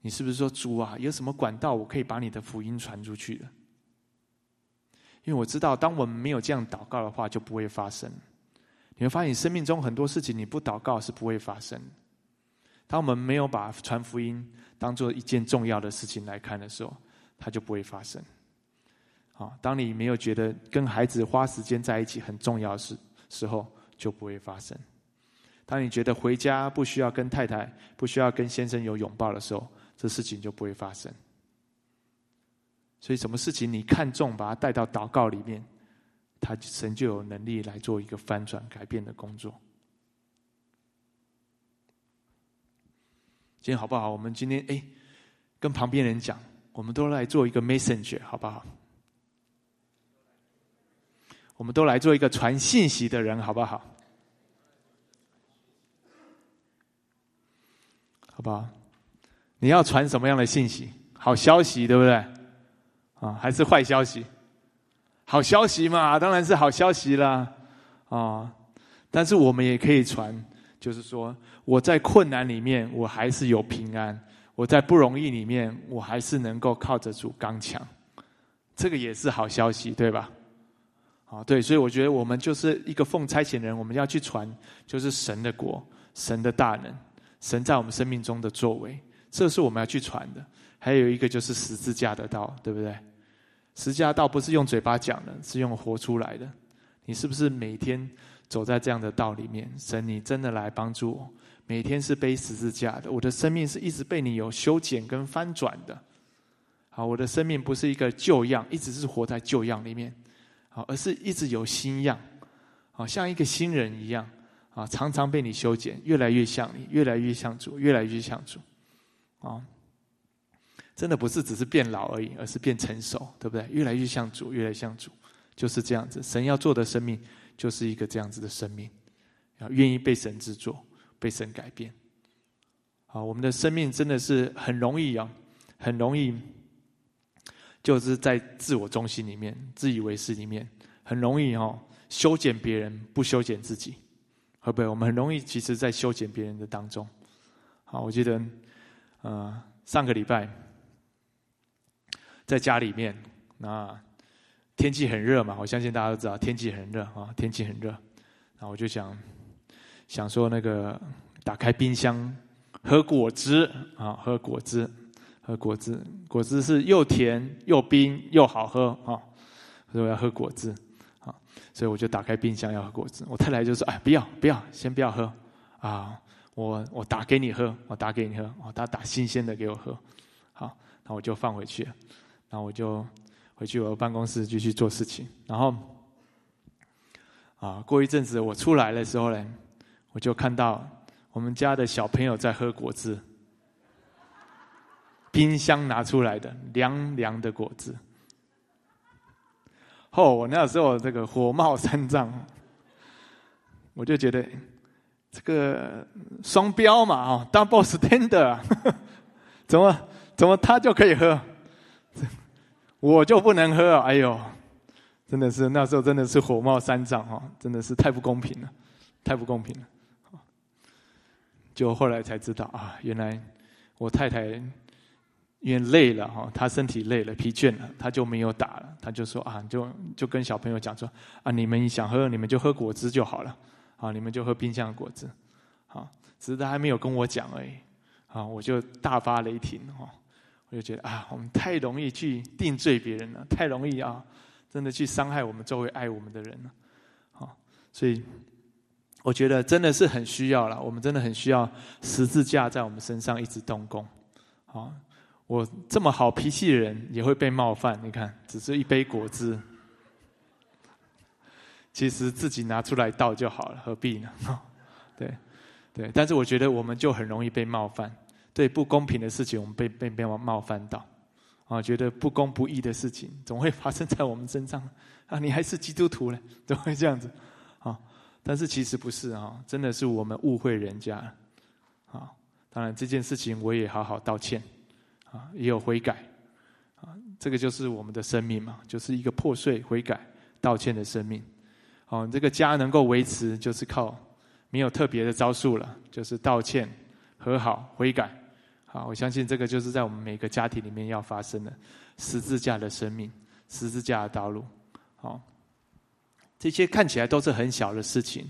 你是不是说主啊，有什么管道我可以把你的福音传出去的？因为我知道，当我们没有这样祷告的话，就不会发生。你会发现，生命中很多事情你不祷告是不会发生。当我们没有把传福音当做一件重要的事情来看的时候，它就不会发生。好，当你没有觉得跟孩子花时间在一起很重要时时候，就不会发生。当你觉得回家不需要跟太太、不需要跟先生有拥抱的时候，这事情就不会发生。所以，什么事情你看重，把它带到祷告里面，他神就有能力来做一个翻转、改变的工作。今天好不好？我们今天哎，跟旁边人讲。我们都来做一个 messenger，好不好？我们都来做一个传信息的人，好不好？好不好？你要传什么样的信息？好消息，对不对？啊，还是坏消息？好消息嘛，当然是好消息啦。啊，但是我们也可以传，就是说我在困难里面，我还是有平安。我在不容易里面，我还是能够靠着主刚强，这个也是好消息，对吧？啊，对，所以我觉得我们就是一个奉差遣人，我们要去传，就是神的国、神的大能、神在我们生命中的作为，这是我们要去传的。还有一个就是十字架的道，对不对？十字架道不是用嘴巴讲的，是用活出来的。你是不是每天走在这样的道里面？神，你真的来帮助我。每天是背十字架的，我的生命是一直被你有修剪跟翻转的。好，我的生命不是一个旧样，一直是活在旧样里面，好，而是一直有新样，好像一个新人一样，啊，常常被你修剪，越来越像你，越来越像主，越来越像主，啊，真的不是只是变老而已，而是变成熟，对不对？越来越像主，越来越像主，就是这样子。神要做的生命，就是一个这样子的生命，啊愿意被神制作。被神改变，啊，我们的生命真的是很容易啊，很容易，就是在自我中心里面、自以为是里面，很容易哦，修剪别人，不修剪自己，会不会？我们很容易，其实，在修剪别人的当中，好，我记得，呃，上个礼拜在家里面，那天气很热嘛，我相信大家都知道，天气很热啊，天气很热，那我就想。想说那个打开冰箱喝果汁啊，喝果汁，喝果汁，果汁是又甜又冰又好喝啊，所以我要喝果汁啊，所以我就打开冰箱要喝果汁。我太太就说：“哎，不要不要，先不要喝啊，我我打给你喝，我打给你喝，哦，他打新鲜的给我喝，好，那我就放回去，然后我就回去我的办公室继续做事情。然后啊，过一阵子我出来的时候呢。”我就看到我们家的小朋友在喝果汁，冰箱拿出来的凉凉的果汁。哦，我那时候这个火冒三丈，我就觉得这个双标嘛，哦，double standard，怎么怎么他就可以喝，我就不能喝？哎呦，真的是那时候真的是火冒三丈哈，真的是太不公平了，太不公平了。就后来才知道啊，原来我太太因为累了哈，他身体累了、疲倦了，他就没有打了。他就说啊，就就跟小朋友讲说啊，你们想喝，你们就喝果汁就好了，啊，你们就喝冰箱的果汁，啊，只是他还没有跟我讲而已，啊，我就大发雷霆哈，我就觉得啊，我们太容易去定罪别人了，太容易啊，真的去伤害我们周围爱我们的人了，好，所以。我觉得真的是很需要了，我们真的很需要十字架在我们身上一直动工。啊，我这么好脾气的人也会被冒犯，你看，只是一杯果汁，其实自己拿出来倒就好了，何必呢？对，对。但是我觉得我们就很容易被冒犯，对不公平的事情，我们被被被冒犯到，啊，觉得不公不义的事情总会发生在我们身上 啊！你还是基督徒呢，都会这样子啊。但是其实不是啊，真的是我们误会人家啊。当然这件事情我也好好道歉啊，也有悔改啊。这个就是我们的生命嘛，就是一个破碎、悔改、道歉的生命。哦，这个家能够维持，就是靠没有特别的招数了，就是道歉、和好、悔改。好，我相信这个就是在我们每个家庭里面要发生的十字架的生命、十字架的道路。好。这些看起来都是很小的事情，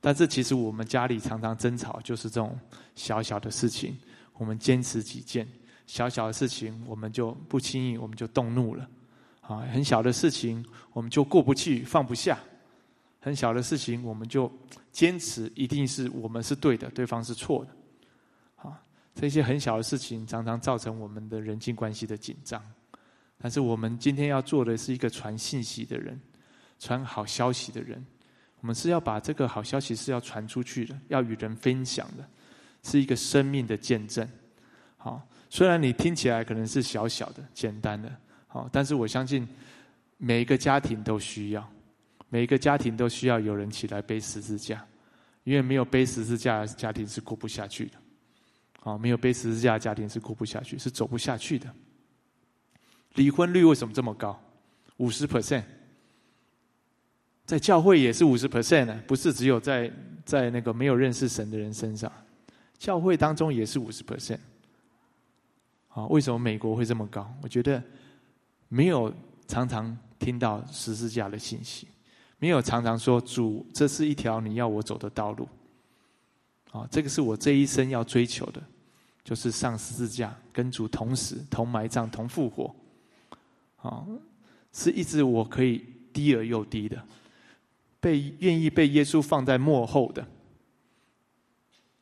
但是其实我们家里常常争吵，就是这种小小的事情。我们坚持己见，小小的事情我们就不轻易，我们就动怒了。啊，很小的事情我们就过不去，放不下。很小的事情我们就坚持，一定是我们是对的，对方是错的。啊，这些很小的事情常常造成我们的人际关系的紧张。但是我们今天要做的是一个传信息的人。传好消息的人，我们是要把这个好消息是要传出去的，要与人分享的，是一个生命的见证。好，虽然你听起来可能是小小的、简单的，好，但是我相信每一个家庭都需要，每一个家庭都需要有人起来背十字架，因为没有背十字架的，家庭是过不下去的。好，没有背十字架的，家庭是过不下去，是走不下去的。离婚率为什么这么高？五十 percent。在教会也是五十 percent 呢，不是只有在在那个没有认识神的人身上，教会当中也是五十 percent。啊，为什么美国会这么高？我觉得没有常常听到十字架的信息，没有常常说主，这是一条你要我走的道路。啊，这个是我这一生要追求的，就是上十字架，跟主同死、同埋葬、同复活。啊，是一直我可以低而又低的。被愿意被耶稣放在幕后的，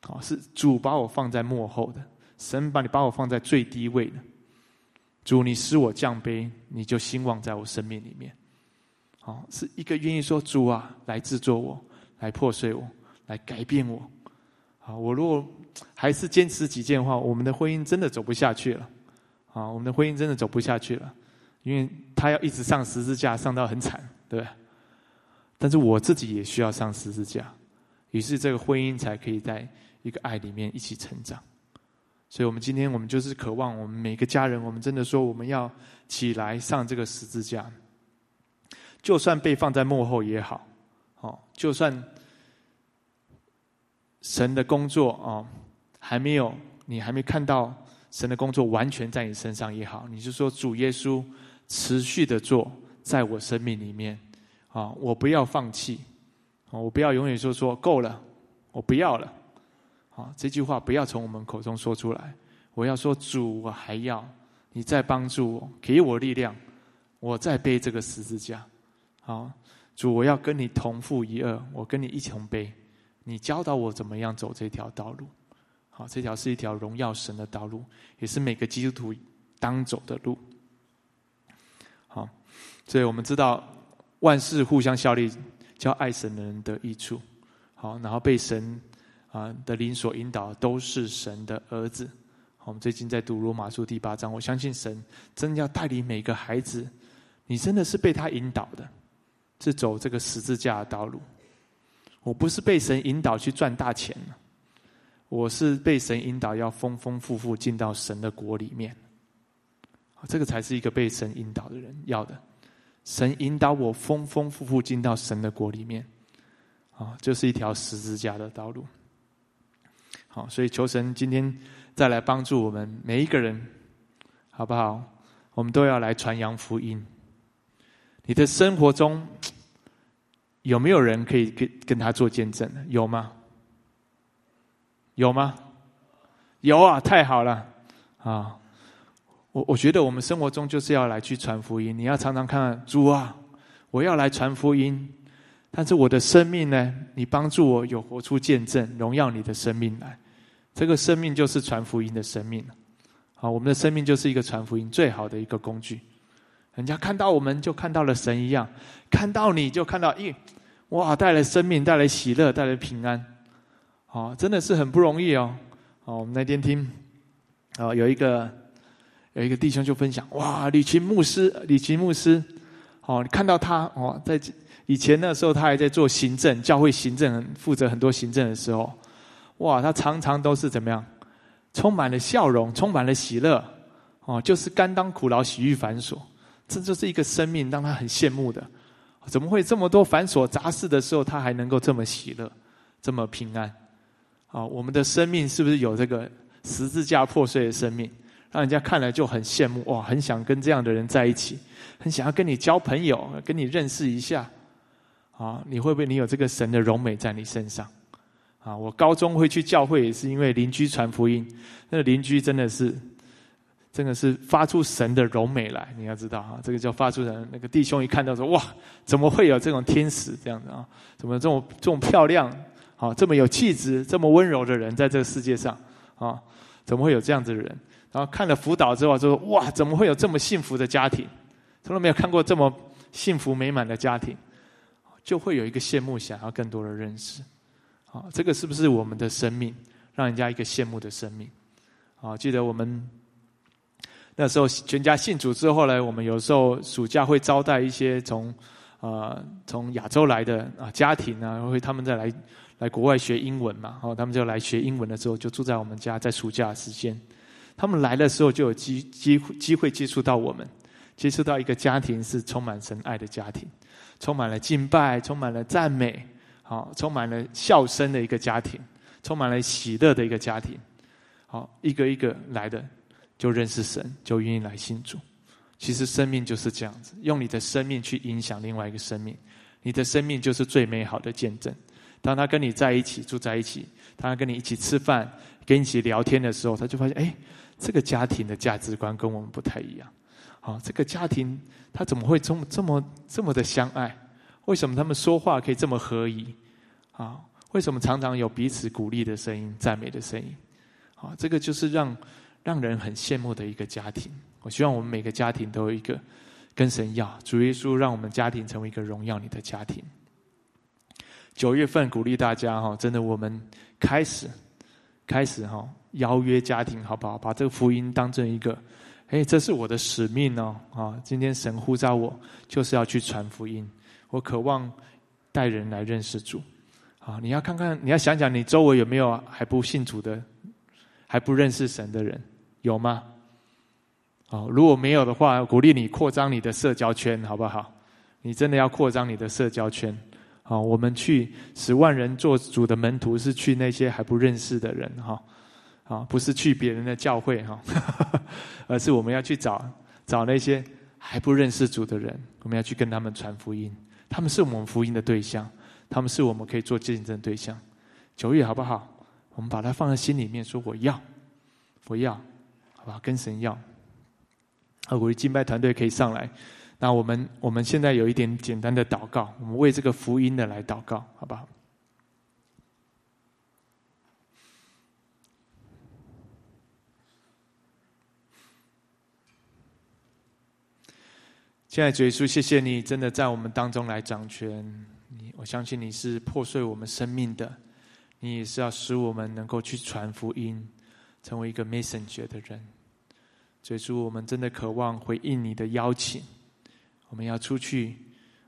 啊是主把我放在幕后的，神把你把我放在最低位的，主你使我降卑，你就兴旺在我生命里面，好是一个愿意说主啊来制作我，来破碎我，来改变我，好我如果还是坚持己见的话，我们的婚姻真的走不下去了，啊我们的婚姻真的走不下去了，因为他要一直上十字架，上到很惨，对不对？但是我自己也需要上十字架，于是这个婚姻才可以在一个爱里面一起成长。所以，我们今天我们就是渴望我们每个家人，我们真的说我们要起来上这个十字架，就算被放在幕后也好，哦，就算神的工作哦还没有你还没看到神的工作完全在你身上也好，你就说主耶稣持续的做在我生命里面。啊！我不要放弃，哦！我不要永远说说够了，我不要了，啊！这句话不要从我们口中说出来。我要说主，我还要你再帮助我，给我力量，我再背这个十字架。好，主，我要跟你同负一二，我跟你一同背。你教导我怎么样走这条道路。好，这条是一条荣耀神的道路，也是每个基督徒当走的路。好，所以我们知道。万事互相效力，叫爱神的人得益处。好，然后被神啊的灵所引导，都是神的儿子。我们最近在读罗马书第八章，我相信神真的要带领每个孩子，你真的是被他引导的，是走这个十字架的道路。我不是被神引导去赚大钱我是被神引导要丰丰富富进到神的国里面。这个才是一个被神引导的人要的。神引导我丰丰富富进到神的国里面，啊，就是一条十字架的道路。好，所以求神今天再来帮助我们每一个人，好不好？我们都要来传扬福音。你的生活中有没有人可以跟跟他做见证？有吗？有吗？有啊！太好了，啊！我我觉得我们生活中就是要来去传福音。你要常常看主啊，我要来传福音。但是我的生命呢？你帮助我有活出见证，荣耀你的生命来。这个生命就是传福音的生命好，我们的生命就是一个传福音最好的一个工具。人家看到我们就看到了神一样，看到你就看到，咦，哇，带来生命，带来喜乐，带来平安，哦，真的是很不容易哦。哦，我们那天听，哦，有一个有一个弟兄就分享，哇，李琴牧师，李琴牧师，哦，你看到他哦，在以前那时候他还在做行政，教会行政，负责很多行政的时候，哇，他常常都是怎么样，充满了笑容，充满了喜乐，哦，就是甘当苦劳，喜遇繁琐。这就是一个生命，让他很羡慕的。怎么会这么多繁琐杂事的时候，他还能够这么喜乐，这么平安？啊，我们的生命是不是有这个十字架破碎的生命，让人家看了就很羡慕？哇，很想跟这样的人在一起，很想要跟你交朋友，跟你认识一下。啊，你会不会你有这个神的荣美在你身上？啊，我高中会去教会，也是因为邻居传福音，那个邻居真的是。真的是发出神的柔美来，你要知道哈，这个叫发出神。那个弟兄一看到说：“哇，怎么会有这种天使这样子啊？怎么这么这么漂亮，啊，这么有气质、这么温柔的人在这个世界上啊？怎么会有这样子的人？”然后看了辅导之后，就说：“哇，怎么会有这么幸福的家庭？从来没有看过这么幸福美满的家庭，就会有一个羡慕，想要更多的认识。啊，这个是不是我们的生命，让人家一个羡慕的生命？啊，记得我们。”那时候全家信主之后呢，我们有时候暑假会招待一些从，呃，从亚洲来的啊家庭啊，会他们再来来国外学英文嘛，然后他们就来学英文的时候就住在我们家，在暑假时间，他们来的时候就有机机机会接触到我们，接触到一个家庭是充满神爱的家庭，充满了敬拜，充满了赞美，好，充满了笑声的一个家庭，充满了喜乐的一个家庭，好，一个一个来的。就认识神，就愿意来信主。其实生命就是这样子，用你的生命去影响另外一个生命。你的生命就是最美好的见证。当他跟你在一起住在一起，他跟你一起吃饭，跟你一起聊天的时候，他就发现，哎，这个家庭的价值观跟我们不太一样。好，这个家庭他怎么会这么这么这么的相爱？为什么他们说话可以这么合宜？啊，为什么常常有彼此鼓励的声音、赞美的声音？啊，这个就是让。让人很羡慕的一个家庭，我希望我们每个家庭都有一个跟神要主耶稣，让我们家庭成为一个荣耀你的家庭。九月份鼓励大家哈，真的我们开始开始哈邀约家庭好不好？把这个福音当成一个，哎，这是我的使命哦啊！今天神呼召我，就是要去传福音。我渴望带人来认识主啊！你要看看，你要想想，你周围有没有还不信主的，还不认识神的人？有吗？哦，如果没有的话，鼓励你扩张你的社交圈，好不好？你真的要扩张你的社交圈。好，我们去十万人做主的门徒，是去那些还不认识的人，哈，啊，不是去别人的教会，哈，而是我们要去找找那些还不认识主的人，我们要去跟他们传福音。他们是我们福音的对象，他们是我们可以做见证对象。九月好不好？我们把它放在心里面，说我要，我要。好吧，跟神要。好，我的敬拜团队可以上来。那我们我们现在有一点简单的祷告，我们为这个福音的来祷告，好不好？现在主耶稣，谢谢你，真的在我们当中来掌权。你，我相信你是破碎我们生命的，你也是要使我们能够去传福音，成为一个 messenger 的人。所以说，我们真的渴望回应你的邀请，我们要出去，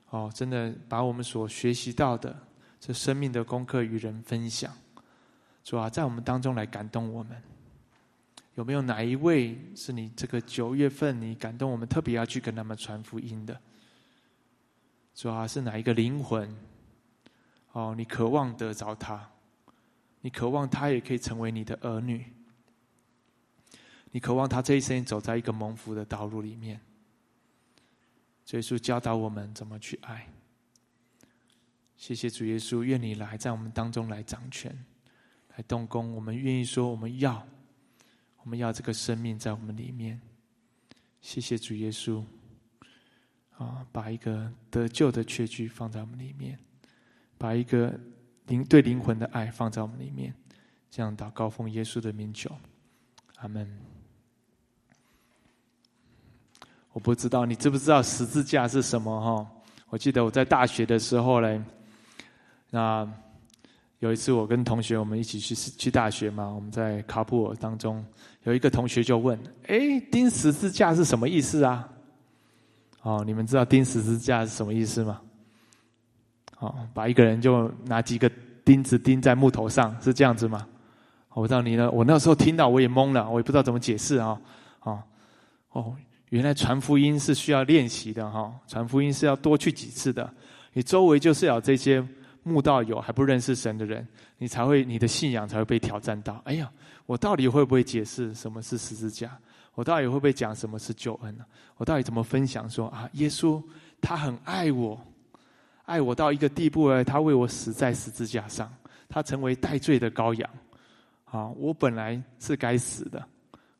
哦，真的把我们所学习到的这生命的功课与人分享。主啊，在我们当中来感动我们，有没有哪一位是你这个九月份你感动我们特别要去跟他们传福音的？主啊，是哪一个灵魂？哦，你渴望得着他，你渴望他也可以成为你的儿女。你渴望他这一生走在一个蒙福的道路里面。耶稣教导我们怎么去爱。谢谢主耶稣，愿你来在我们当中来掌权，来动工。我们愿意说，我们要，我们要这个生命在我们里面。谢谢主耶稣，啊，把一个得救的确据放在我们里面，把一个灵对灵魂的爱放在我们里面。这样祷告，奉耶稣的名求，阿门。我不知道你知不知道十字架是什么哈？我记得我在大学的时候嘞，那有一次我跟同学我们一起去去大学嘛，我们在卡普尔当中，有一个同学就问：“哎，钉十字架是什么意思啊？”哦，你们知道钉十字架是什么意思吗？哦，把一个人就拿几个钉子钉在木头上，是这样子吗？我知道你呢，我那时候听到我也懵了，我也不知道怎么解释啊。哦，哦，原来传福音是需要练习的哈，传福音是要多去几次的。你周围就是要这些慕道友还不认识神的人，你才会你的信仰才会被挑战到。哎呀，我到底会不会解释什么是十字架？我到底会不会讲什么是救恩呢？我到底怎么分享说啊，耶稣他很爱我。爱我到一个地步，他为我死在十字架上，他成为代罪的羔羊。啊，我本来是该死的，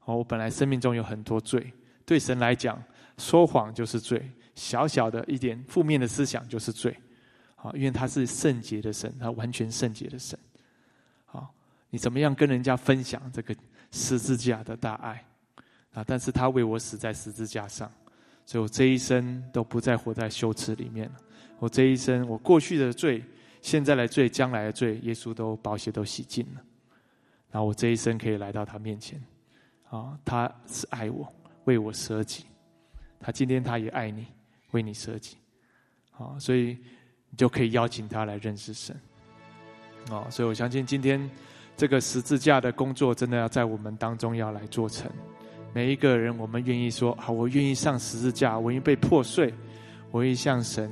我本来生命中有很多罪，对神来讲，说谎就是罪，小小的一点负面的思想就是罪。啊，因为他是圣洁的神，他完全圣洁的神。好，你怎么样跟人家分享这个十字架的大爱？啊，但是他为我死在十字架上，所以我这一生都不再活在羞耻里面了。我这一生，我过去的罪、现在的罪、将来的罪，耶稣都保险都洗净了。然后我这一生可以来到他面前，啊，他是爱我，为我舍己。他今天他也爱你，为你舍己。啊，所以你就可以邀请他来认识神。哦，所以我相信今天这个十字架的工作，真的要在我们当中要来做成。每一个人，我们愿意说：好，我愿意上十字架，我愿意被破碎，我愿意向神。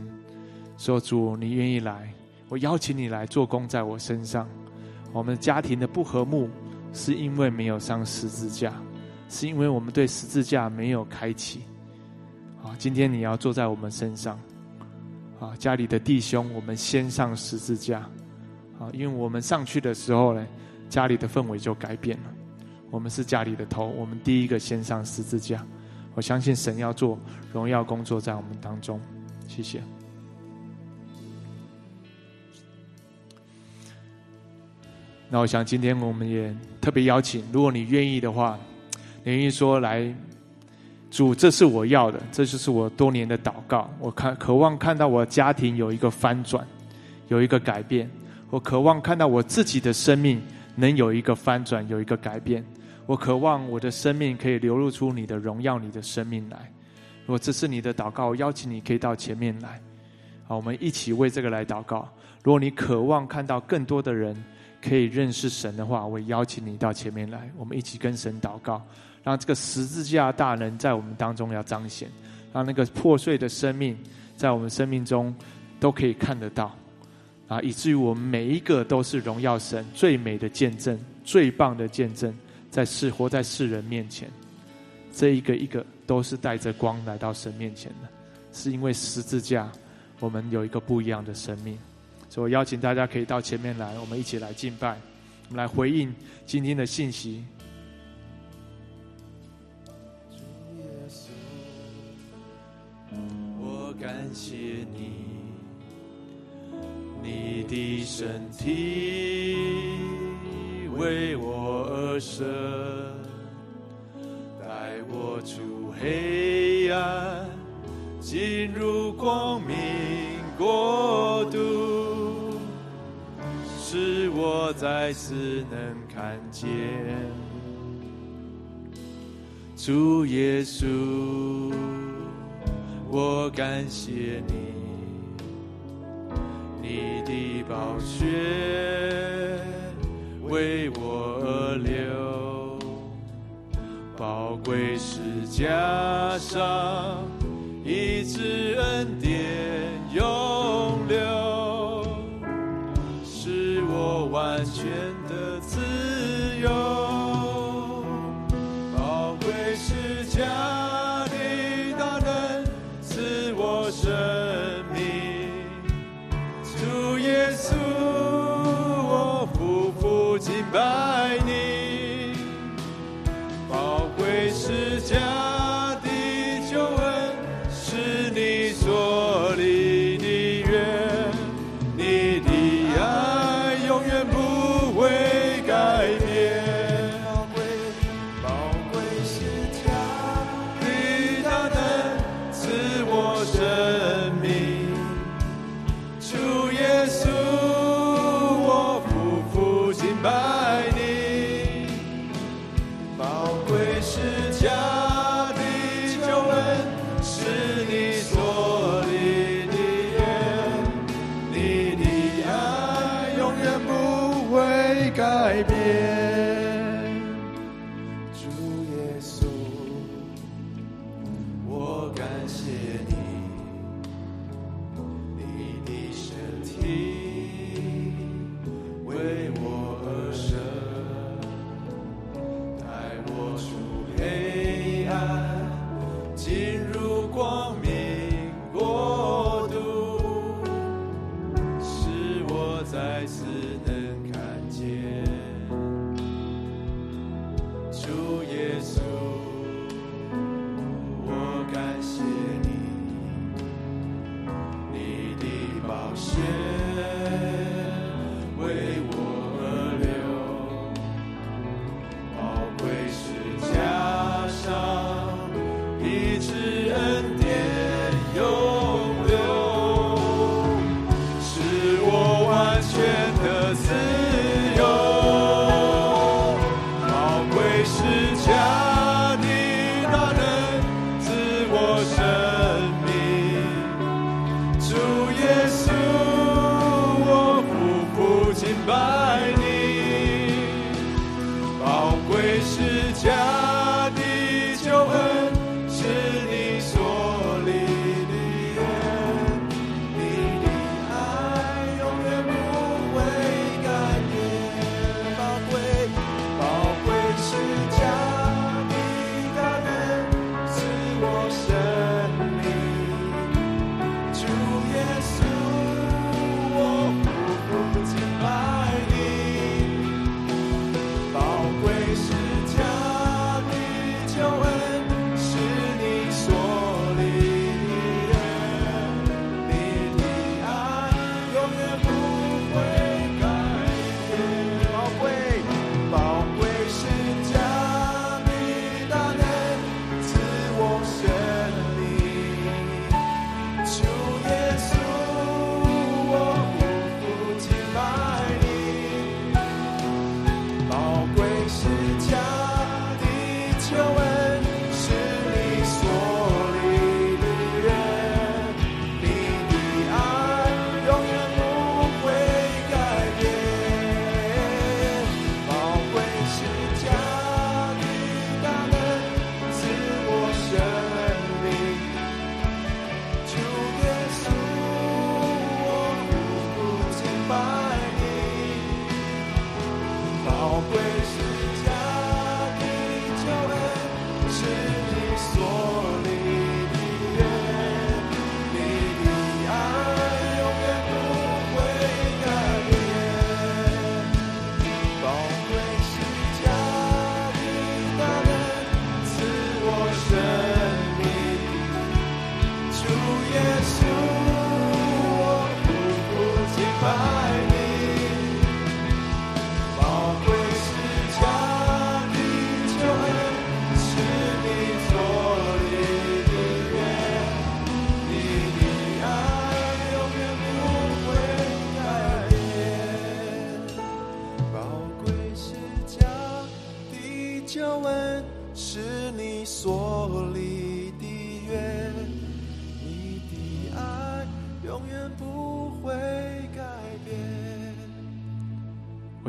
说主，你愿意来？我邀请你来做工，在我身上。我们家庭的不和睦，是因为没有上十字架，是因为我们对十字架没有开启。啊，今天你要坐在我们身上。啊，家里的弟兄，我们先上十字架。啊，因为我们上去的时候呢，家里的氛围就改变了。我们是家里的头，我们第一个先上十字架。我相信神要做荣耀工作在我们当中。谢谢。那我想今天我们也特别邀请，如果你愿意的话，你愿意说来，主，这是我要的，这就是我多年的祷告。我看渴望看到我家庭有一个翻转，有一个改变。我渴望看到我自己的生命能有一个翻转，有一个改变。我渴望我的生命可以流露出你的荣耀，你的生命来。如果这是你的祷告，我邀请你可以到前面来，好，我们一起为这个来祷告。如果你渴望看到更多的人。可以认识神的话，我邀请你到前面来，我们一起跟神祷告，让这个十字架大能在我们当中要彰显，让那个破碎的生命在我们生命中都可以看得到，啊，以至于我们每一个都是荣耀神最美的见证、最棒的见证，在世活在世人面前，这一个一个都是带着光来到神面前的，是因为十字架，我们有一个不一样的生命。所以我邀请大家可以到前面来，我们一起来敬拜，我们来回应今天的信息。感谢你，你的身体为我而生，带我出黑暗，进入光明国度。使我再次能看见主耶稣，我感谢你，你的宝血为我而流，宝贵是加上一直恩典永留。是我完全的自由，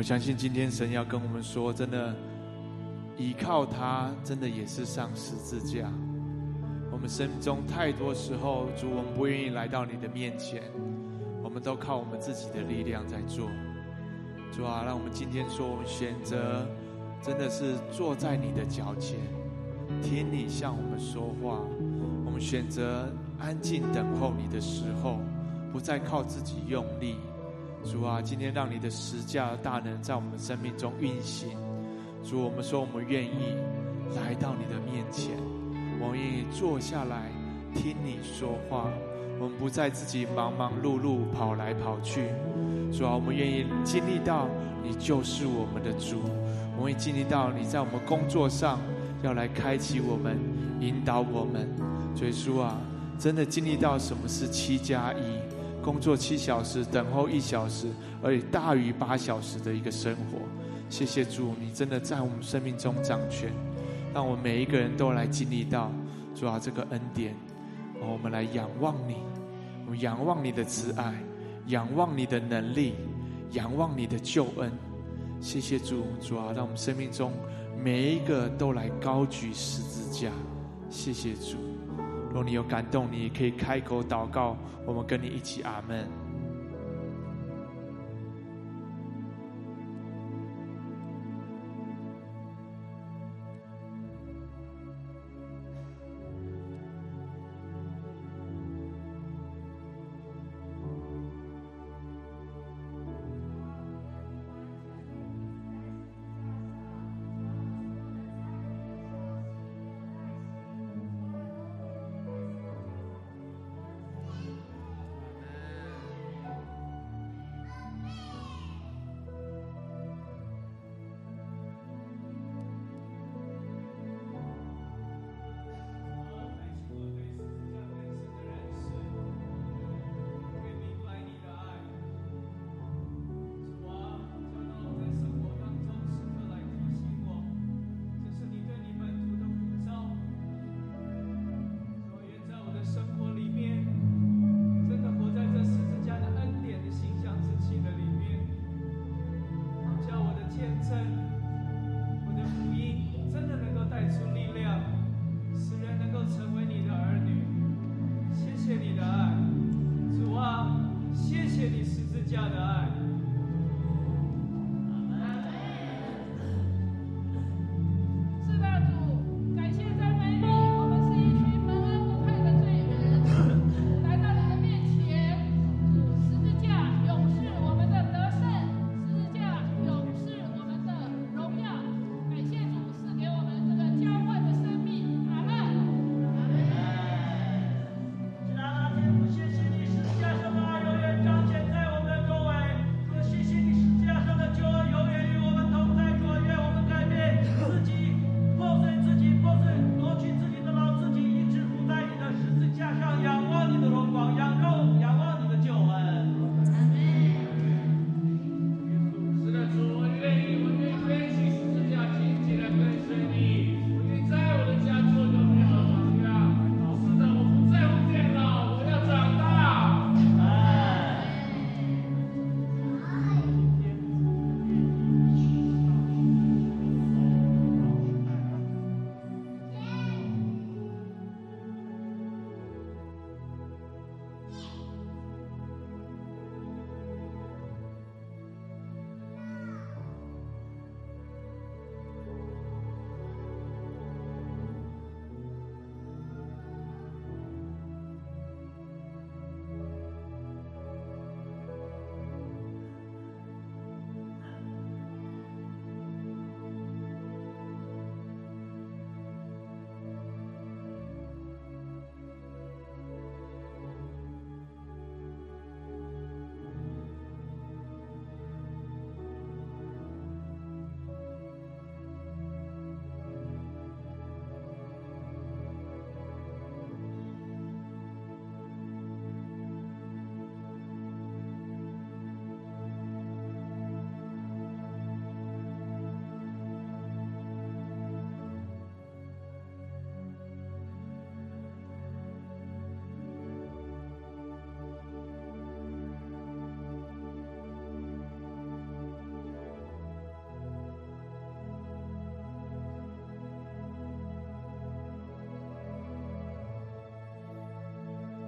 相信今天神要跟我们说，真的依靠他，真的也是上十字架。我们生命中太多时候，主我们不愿意来到你的面前，我们都靠我们自己的力量在做。主啊，让我们今天说，我们选择真的是坐在你的脚前，听你向我们说话。我们选择安静等候你的时候，不再靠自己用力。主啊，今天让你的十架大能在我们生命中运行。主，我们说我们愿意来到你的面前，我们愿意坐下来听你说话。我们不再自己忙忙碌碌跑来跑去。主啊，我们愿意经历到你就是我们的主。我们经历到你在我们工作上要来开启我们、引导我们。所以主啊，真的经历到什么是七加一。工作七小时，等候一小时，而且大于八小时的一个生活。谢谢主，你真的在我们生命中掌权，让我们每一个人都来经历到主啊这个恩典。我们来仰望你，我们仰望你的慈爱，仰望你的能力，仰望你的救恩。谢谢主，主啊，让我们生命中每一个都来高举十字架。谢谢主。若你有感动，你也可以开口祷告，我们跟你一起阿门。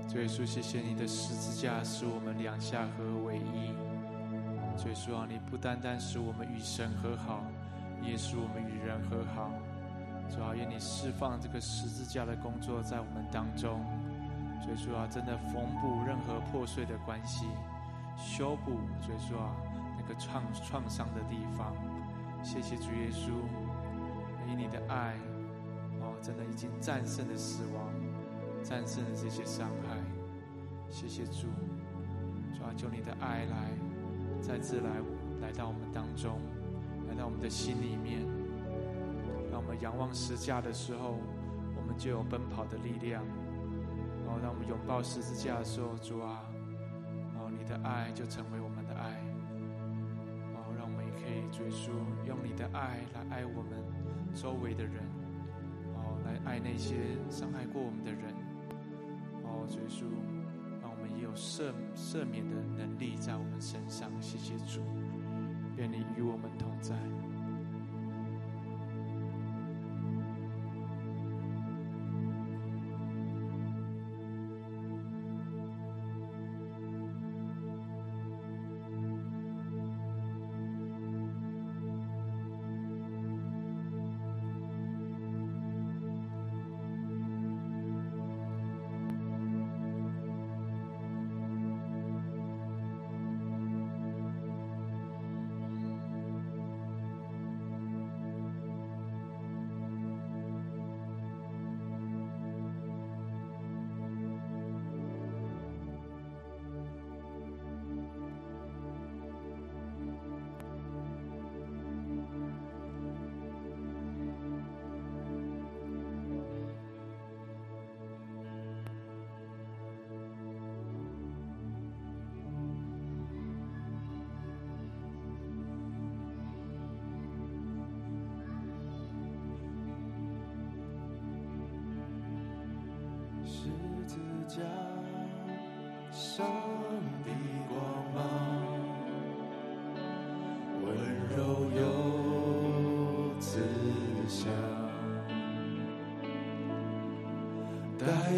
主耶稣，谢谢你的十字架使我们两下合为一。主耶稣啊，你不单单使我们与神和好，也使我们与人和好。主啊，愿你释放这个十字架的工作在我们当中。耶稣啊，真的缝补任何破碎的关系，修补耶稣啊那个创创伤的地方。谢谢主耶稣，以你的爱，哦，真的已经战胜了死亡。战胜了这些伤害，谢谢主，主啊，求你的爱来再次来来到我们当中，来到我们的心里面，让我们仰望十字架的时候，我们就有奔跑的力量；然后，当我们拥抱十字架的时候，主啊，哦，你的爱就成为我们的爱；哦，让我们也可以追溯用你的爱来爱我们周围的人，哦，来爱那些伤害过我们的人。耶稣，让我们也有赦赦免的能力在我们身上。谢谢主，愿你与我们同在。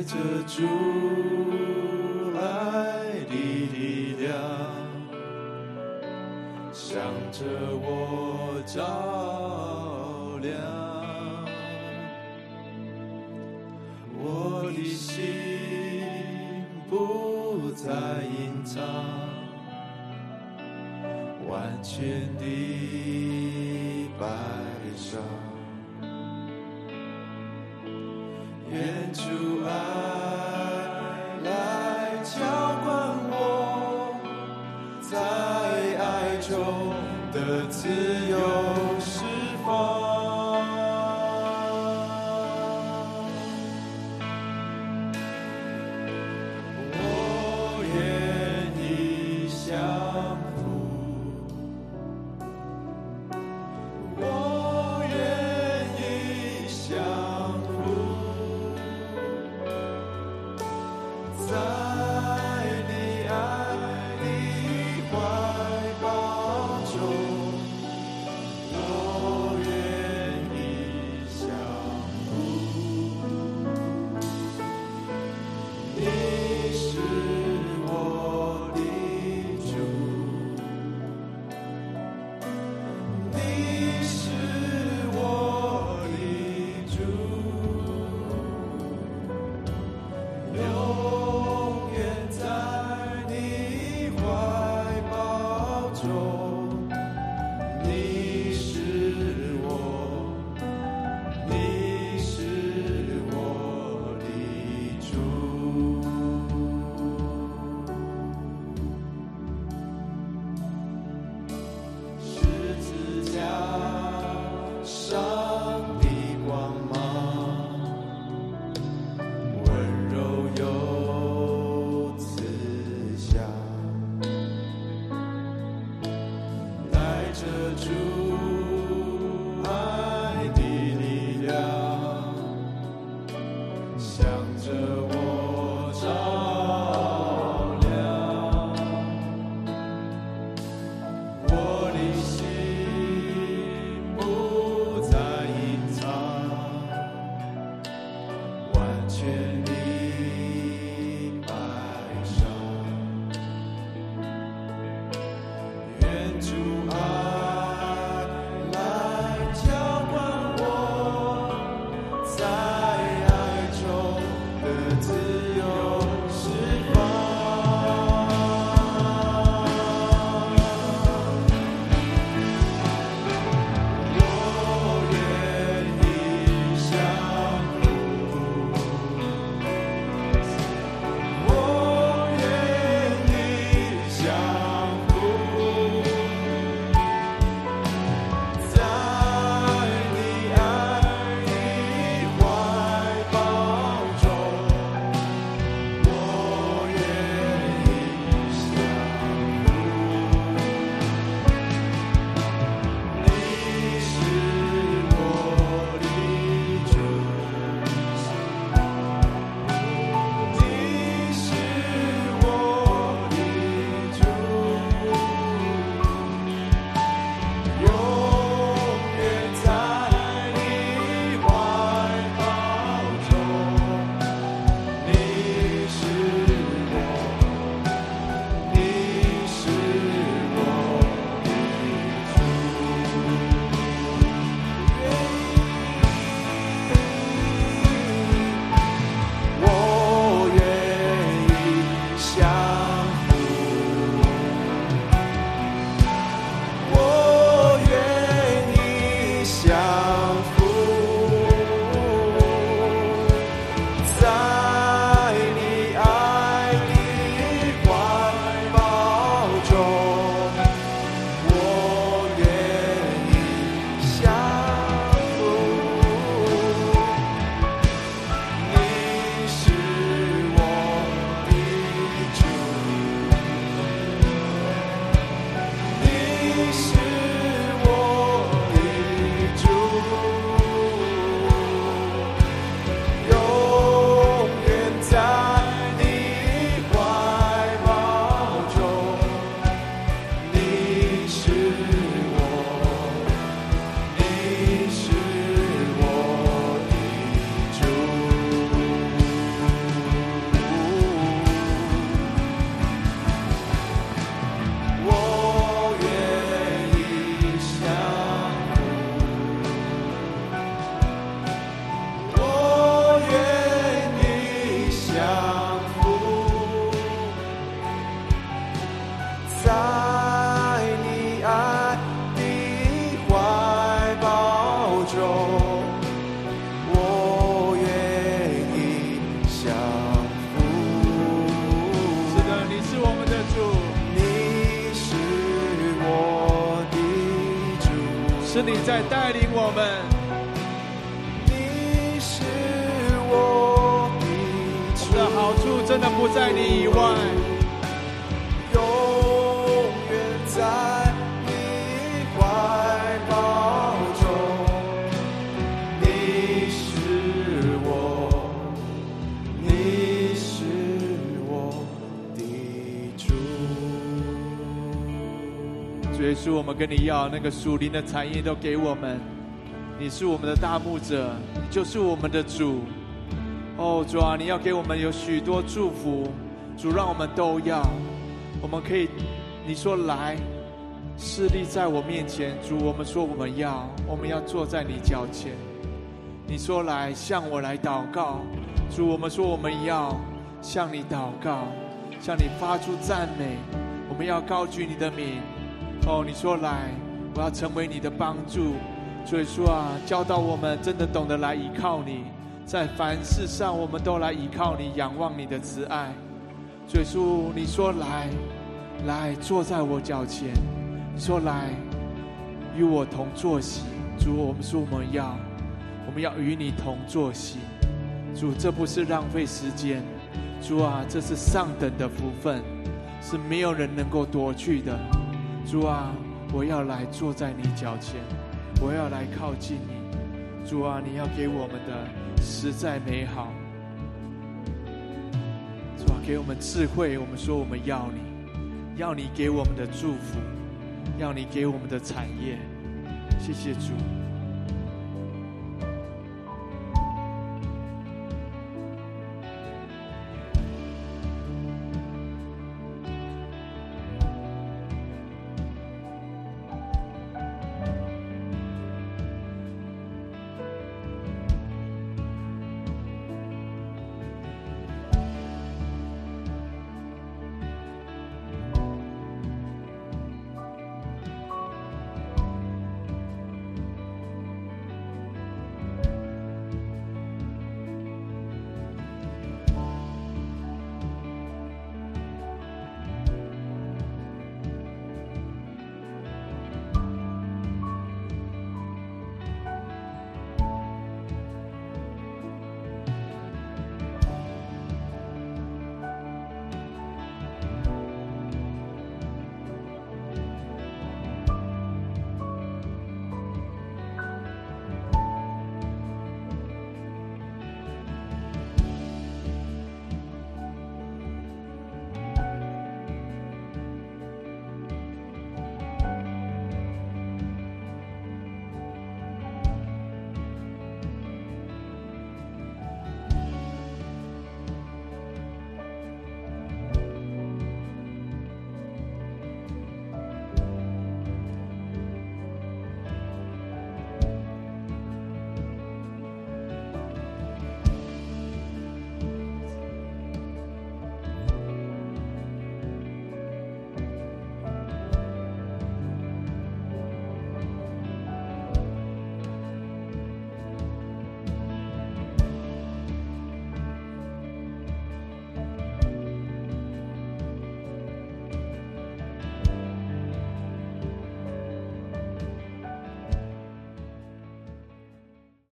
带着主爱的力量，向着我照亮，我的心不再隐藏，完全的白上。要那个属灵的产业都给我们。你是我们的大牧者，你就是我们的主。哦，主啊，你要给我们有许多祝福，主让我们都要。我们可以，你说来，势力在我面前，主，我们说我们要，我们要坐在你脚前。你说来向我来祷告，主，我们说我们要向你祷告，向你发出赞美，我们要高举你的名。哦，你说来，我要成为你的帮助。所以说啊，教导我们真的懂得来依靠你，在凡事上我们都来依靠你，仰望你的慈爱。所以说，你说来，来坐在我脚前，你说来与我同坐席。主，我们说我们要，我们要与你同坐席。主，这不是浪费时间，主啊，这是上等的福分，是没有人能够夺去的。主啊，我要来坐在你脚前，我要来靠近你。主啊，你要给我们的实在美好。主啊，给我们智慧，我们说我们要你，要你给我们的祝福，要你给我们的产业。谢谢主。